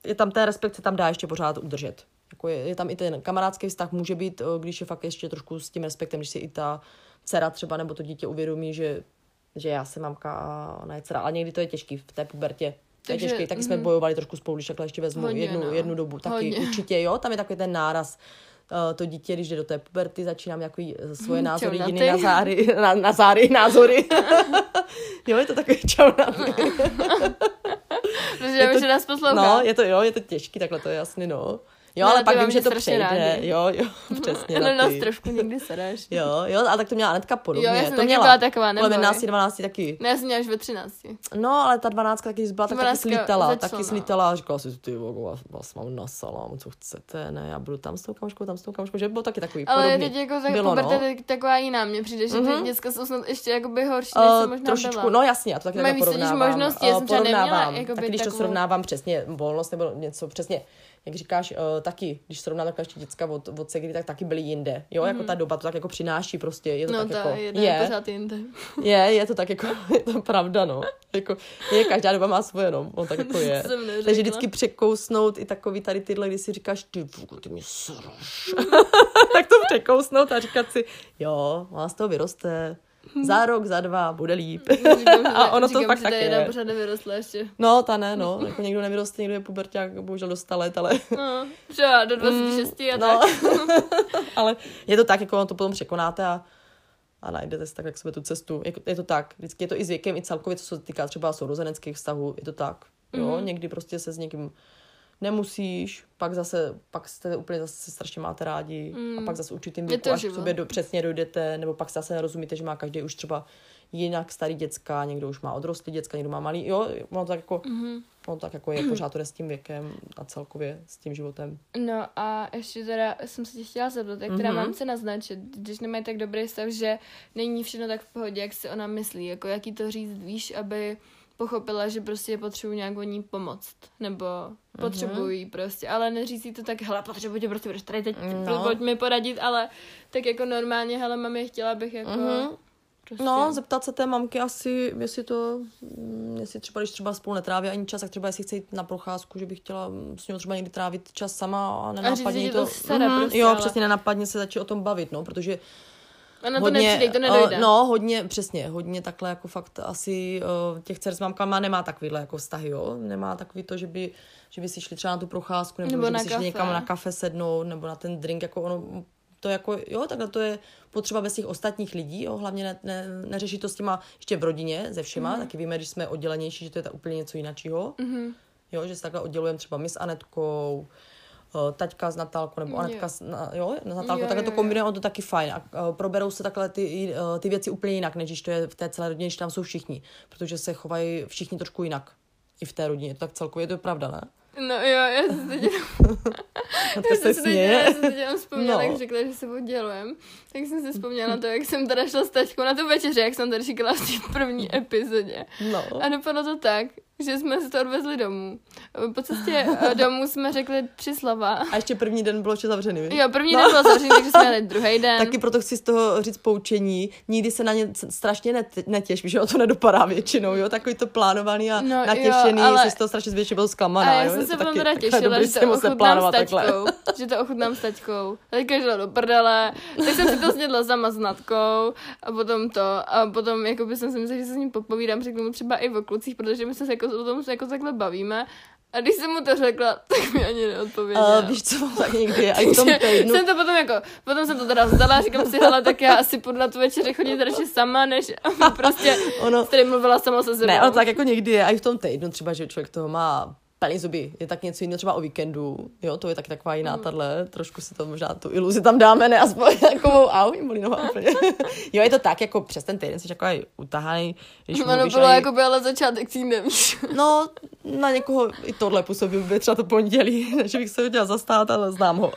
je tam ten respekt se tam dá ještě pořád udržet. Jako je, je tam i ten kamarádský vztah, může být, eh, když je fakt ještě trošku s tím respektem, když si i ta dcera třeba nebo to dítě uvědomí, že, že já jsem mamka a ona je dcera, ale někdy to je těžký v té pubertě. To je Takže, těžký, taky jsme mhm. bojovali trošku spolu, když takhle ještě vezmu Hodně, jednu, no. jednu dobu. Taky Hodně. určitě, jo, tam je takový ten náraz uh, to dítě, když jde do té puberty, začínám jako svoje názory, jiné na záry, na, na záry, názory. jo, je to takový. Protože Je to- že nás poslouchá. No, je to, jo, je to těžký, takhle to je jasný, no. Jo, No, ale pak vím, že to přejde. rádi. Jo, jo, přesně no, na nás trošku někdy sedáš. Jo, jo, a tak to měla Anetka podobně. Jo, já jsem to taky měla. byla taková, neboj. 11, 12 taky. Ne, já jsem měla až ve 13. No, ale ta 12 taky, byla, tak taky 12 slítala. začala, Taky no. slítala a říkala si, ty vás, vás mám na salám, co chcete, ne, já budu tam s tou kamoškou, tam s tou kamoškou, že bylo taky takový Ale podobný. teď jako tak Bylo, no. taková jiná, mně přijde, že Mhm. ty děcka jsou snad ještě jakoby horší, než Uh, jsem možná trošičku, no jasně, já to taky Mají porovnávám. možností, já Eh, jsem třeba neměla taky když to srovnávám přesně, volnost nebo něco přesně, jak říkáš, uh, taky, když srovnám takhle ještě děcka od, od segry, tak taky byly jinde. Jo, jako ta doba to tak jako přináší prostě, je to Mhm. No tak ta jako, jedna je je, pořád jinde. je, je to tak jako, je to pravda, no. Jako, je, každá doba má svoje, no, on tak jako je. Takže vždycky překousnout i takový tady tyhle, kdy si říkáš, ty vůko, ty mi sraš. tak to překousnout a říkat si, jo, ona z toho vyroste, za rok, za dva, bude líp. Říkám, A ono to říkám, fakt že tak jedna je. pořád nevyrostla ještě. No, ta ne, no. Jako někdo nevyroste, někdo je puberták, bohužel do 100 let, ale, No, třeba do 26 a no. tak. ale je to tak, jako on to potom překonáte a, a najdete si tak, jak sobě tu cestu. Jako, je to tak. Vždycky je to i s věkem, i celkově, co se týká třeba sourozeneckých vztahů, je to tak. Jo, Mhm. někdy prostě se s někým nemusíš, pak zase, pak jste úplně zase strašně máte rádi a pak zase určitým věku, až k sobě do, přesně dojdete, nebo pak zase nerozumíte, že má každý už třeba jinak starý děcka, někdo už má odrostlý děcka, někdo má malý, jo, ono tak jako, Mhm. ono tak jako je, pořád to s tím věkem a celkově s tím životem. No a ještě teda jsem se tě chtěla zeptat, jak teda Mhm. mám se naznačit, když nemají tak dobrý stav, že není všechno tak v pohodě, jak si ona myslí, jako jaký to říct, víš, aby pochopila, že prostě potřebuji nějak o ní pomoct, nebo potřebují prostě, ale neříct to tak, hele, potřebuji tě prostě, budeš tady teď, No. pojď mi poradit, ale tak jako normálně, hele, mami, chtěla bych jako Mhm. prostě... No, zeptat se té mamky asi, jestli to, mm, jestli třeba, když třeba spolu netráví ani čas, tak třeba jestli chce jít na procházku, že bych chtěla s ním třeba někdy trávit čas sama a říct, nenapadně jí tě to sere Mhm, prostě, Jo, ale- přesně nenapadně se začít o tom bavit, no, protože Ona to hodně, nepřijde, to nedojde. eh, no, hodně, přesně, hodně takhle jako fakt asi eh, těch dcer s mámkama nemá takovýhle jako vztahy, jo, nemá takový to, že by, že by si šli třeba na tu procházku, nebo, Nebo že by na si šli kafe. někam na kafe sednout, nebo na ten drink, jako ono, to jako, jo, takhle to je potřeba bez těch ostatních lidí, jo, hlavně ne, ne, neřešit to s těma ještě v rodině, se všema, Mhm. mm. taky víme, když jsme oddělenější, že to je ta úplně něco jiného, Mhm. jo, že se takhle oddělujeme třeba my s Anetkou, eh, taťka s Natálkou, nebo. Anetka s, na, jo, s Natálkou, Jo, takhle to jo, jo. kombinujeme, on to taky fajn. A eh, proberou se takhle ty, eh, ty věci úplně jinak, než když to je v té celé rodině, když tam jsou všichni, protože se chovají všichni trošku jinak. I v té rodině, tak celkově je to pravda, ne? No jo, já jsem teď Natka Já se jsem si teď, já jenom vzpomněla, No. jak řekla, že se oddělujem, tak jsem si vzpomněla na to, jak jsem teda šla s taťkou na tu večeři, jak jsem tady říkala v té první epizodě. No. A dopadlo to tak, že jsme si to odvezli domů. Po cestě eh, domů jsme řekli tři slova. A ještě první den bylo ještě zavřený, viď? Jo, první den byl zavřený, takže jsme jeli druhý den. Taky proto chci z toho říct poučení. Nikdy se na ně strašně net, netěš, že o to nedopadá většinou, jo? Takový to plánovaný a No no, jo, natěšený, ale- jsi z toho strašně zvětšinou byl zklamaná, a já jo? jsem se taky- teda těšila, že to ochutnám s taťkou. Že to ochutnám s taťkou. Teďka šla do prdele, tak jsem si to snědla sama s Natkou a potom to. A potom jako jsem si myslela, že se s ním popovídám, řeknu mu třeba i o klucích, protože my se jako, o tom jako takhle bavíme. A když jsem mu to řekla, tak mi ani neodpověděl. Uh, víš co, tak někdy a i v tom týdnu. jsem to potom jako, potom jsem to teda vzdala, říkám si, hele, tak já asi na tu večeři chodit radši sama, než prostě Ono, tady mluvila sama se sebou. ne, ale tak jako někdy je, a i v tom týdnu třeba, že člověk toho má plný zuby, je tak něco jiného třeba o víkendu, jo, to je taky taková Mm. jiná tahle, trošku si to možná tu iluzi tam dáme, ne, aspoň takovou, au, bolí noha úplně. jo, je to tak, jako přes ten týden jsi takový utahaný, když Ono mluvíš bylo aj- jako by ale začátek týdne, víš. No, na někoho i tohle působí, by třeba to pondělí, že bych se ho chtěla zastát, ale znám ho.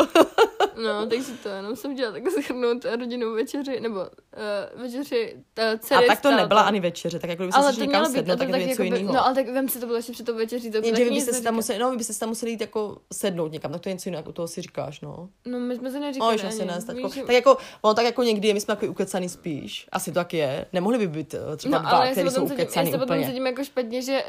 No, takže to jenom jsem chtěla takhle schrnout rodinnou večeři, nebo uh, večeři uh, dcery A tak to nebyla ani večeře, tak jako kdyby ale se to někam sednout, to tak tak něco jakoby- jiného. No, ale tak vem si to bylo ještě před tou večeří, to Jenže vy byste si tam museli, no, vy byste si tam museli jít jako sednout někam, tak to je něco jiného, u toho si říkáš, no. No, my jsme se No, neříkali už asi taťko. víš, že- Tak jako, ono tak jako někdy je, my jsme takový ukecaný spíš, asi to tak je. Nemohli by být eh, třeba No, dva, se který jsou ukecaný se potom úplně. cítím jako špatně, že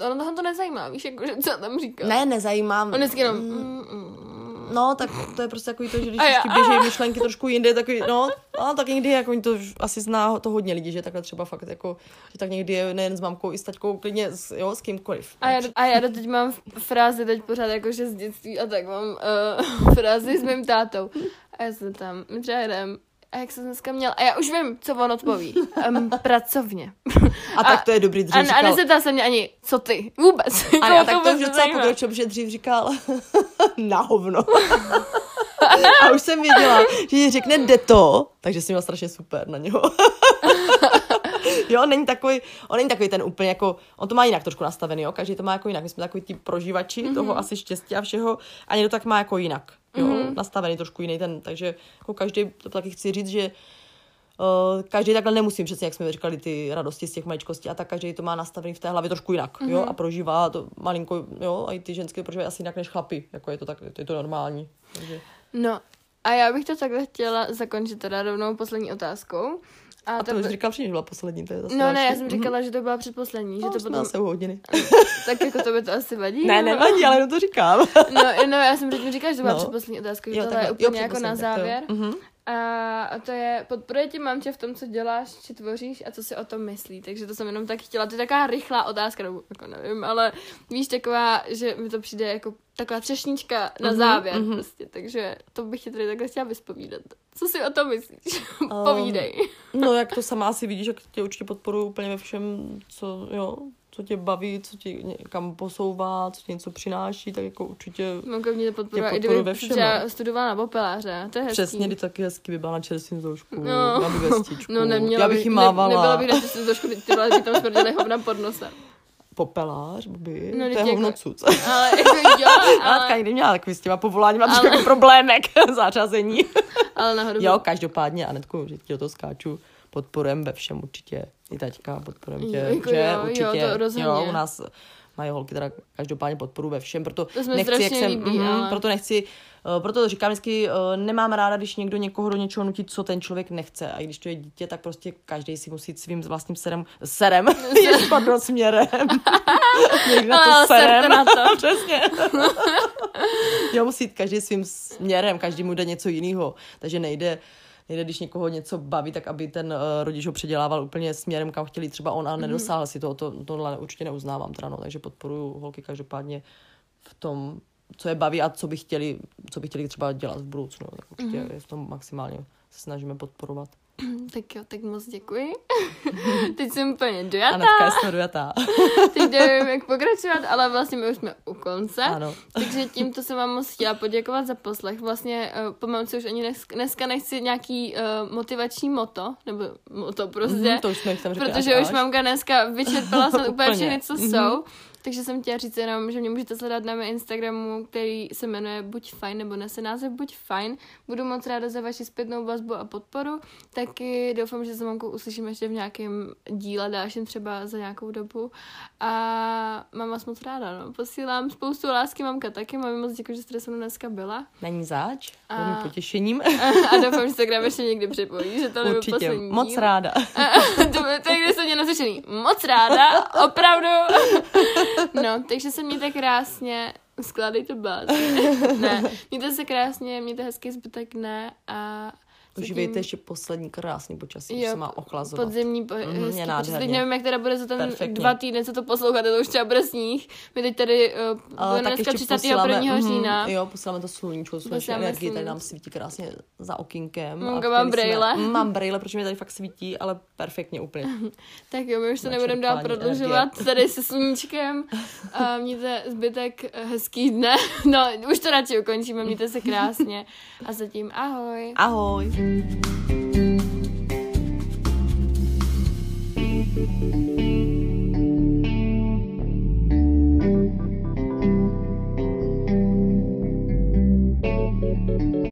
uh, ono to nezajímá, víš, jako, že co tam říká. Ne, nezajímám. On vždycky jenom, Mm, mm, mm, No, tak to je prostě takový to, že když ti běží myšlenky trošku jinde, takový, no, no, tak někdy jako to asi zná to hodně lidí, že takhle třeba fakt jako, že tak někdy je nejen s mamkou, i s taťkou, klidně s, jo, s kýmkoliv. A já, a já teď mám frázi teď pořád jakože z dětství a tak mám uh, frázi s mým tátou. A já jsem tam, my třeba jdem, a jak jsem dneska měl, a já už vím, co on odpoví. Um, pracovně. A, tak to je dobrý, A, dřív a říkal, nezeptal se mě ani, co ty, vůbec. a já tak to už docela pokročil, protože dřív říkal na hovno. a už jsem věděla, že jí řekne jde to, takže jsem měla strašně super na něho. jo, není takový, on není takový ten úplně jako, on to má jinak trošku nastavený, jo, každý to má jako jinak, my jsme takový ty prožívači mm-hmm. toho asi štěstí a všeho a někdo tak má jako jinak, jo, mm-hmm. nastavený trošku jiný ten, takže jako každý, to taky chci říct, že Uh, každý takhle nemusím, přesně jak jsme říkali, ty radosti z těch maličkostí a tak každý to má nastavený v té hlavě trošku jinak, mm-hmm. jo, a prožívá to malinko, jo, a i ty ženské prožívají asi jinak než chlapy, jako je to tak, je to normální. Takže... No, a já bych to takhle chtěla zakončit teda rovnou poslední otázkou. A to by- už říkal, že byla poslední, to je zase No ne, další. já jsem říkala, že to byla předposlední, že No, to jsme potom, zase u hodiny. tak jako to by to asi vadí. Ne, nebo- nevadí, ale jenom to říkám. No, no, já jsem říkala, že to byla No. předposlední otázka, že Jo, tohle je takhle. Jo, úplně jako na tak to závěr. Mhm. A, to je, podporuje tě mamče v tom, co děláš, či tvoříš a co si o tom myslí. Takže to jsem jenom tak chtěla. To je taková rychlá otázka, nebo jako nevím, ale víš, taková, že mi to přijde jako taková třešnička na Mhm, závěr mhm. prostě. Takže to bych tě tady takhle chtěla vyspovídat. Co si o tom myslíš? Um, Povídej. No, jak to sama asi vidíš, jak tě určitě podporuju úplně ve všem, co, jo, co tě baví, co tě někam posouvá, co ti něco přináší, tak jako určitě Mamka mě to podporuje, i kdyby ve všem, třeba no. studovala na popeláře. To je hezký. přesně, kdy taky hezky by byla na čerstvým zoušku, No. no. na vestičku. No neměla Já bych bych, jí ne, mávala. nebyla bych na trošku, ty vole, by tam smrděli hovna pod nosem. Popelář, by, No, to je jako- hovno cuc. Ale jako jo, ale, někdy měla takový s těma povoláním, ale... Jako problémek zařazení. ale nahoru. Jo, každopádně, Anetku, že ti o to skáču, podporujeme ve všem určitě. I taťka, podporujeme Jo, tě, jako že jo, jo, určitě. to rozhodně. jo, u nás mají holky teda každopádně podporu ve všem, proto To nechci, jak jsem, líbí, mhm, ale- proto nechci, uh, proto to říkám vždycky, uh, nemám ráda, když někdo někoho do něčeho nutí, co ten člověk nechce. A když to je dítě, tak prostě každý si musí svým vlastním serem, serem, jež pardon, směrem. Ale to serem. na to. Přesně. jo, musí jít každý svým směrem, každý mu jde něco jiného. Takže nejde, nejde, když někoho něco baví, tak aby ten uh, rodič ho předělával úplně směrem, kam chtěli třeba on a Mhm. nedosáhl si toho, to, tohle určitě neuznávám teda, no, takže podporuju holky každopádně v tom, co je baví a co by chtěli, co by chtěli třeba dělat v budoucnu, tak určitě Mhm. mm-hmm. v tom maximálně se snažíme podporovat. Tak jo, tak moc děkuji. Teď jsem úplně dojatá. Anetka je sledujatá. Teď nevím, jak pokračovat, ale vlastně my už jsme konce. Ano. Takže tímto jsem vám moc chtěla poděkovat za poslech. Vlastně uh, po mamce už ani dnes, dneska nechci nějaký uh, motivační moto, nebo moto prostě. Mhm, to už řekli Protože až, už mamka dneska vyčerpala jsem úplně Úplně. všechny, co Mhm. jsou. Takže jsem chtěla říct jenom, že mě můžete sledovat na mém Instagramu, který se jmenuje Buď fajn, nebo nese název Buď fajn. Budu moc ráda za vaši zpětnou vazbu a podporu. Taky doufám, že se mamkou uslyším ještě v nějakém díle dalším třeba za nějakou dobu. A mám vás moc ráda, no. Posílám spoustu lásky, mamka taky. Mám moc děkuji, že jste se mnou dneska byla. Není zač, A- a... potěšením. A doufám, že se k nám ještě někdy připojí, že to nebyl Určitě, poslední moc díl. ráda. to, to je, kde jsem mě naslyšený. Moc ráda, opravdu. No, takže se mějte krásně. Skládej to. Ne, mějte se krásně, mějte hezký zbytek dne a Užívejte ještě poslední krásný počasí, jo, se má ochlazovat. Podzemní po, mm, hezký počasí. Teď nevím, jak teda bude za ten Perfektně. dva týdny, co to posloucháte, to už třeba bude sníh. My teď tady uh, budeme dneska ještě 31. posíláme, října. jo, posíláme to sluníčko, sluneční energii, tady nám svítí krásně za okýnkem. Mamka, a mám chtěli jsme- brejle. Mm, Mám brejle, protože mi tady fakt svítí, ale perfektně úplně. Tak jo, my už to Na nebudeme dál prodlužovat tady se sluníčkem. A mějte zbytek eh, hezký dne. No, už to radši ukončíme, mějte se krásně. A zatím ahoj. Ahoj! thank you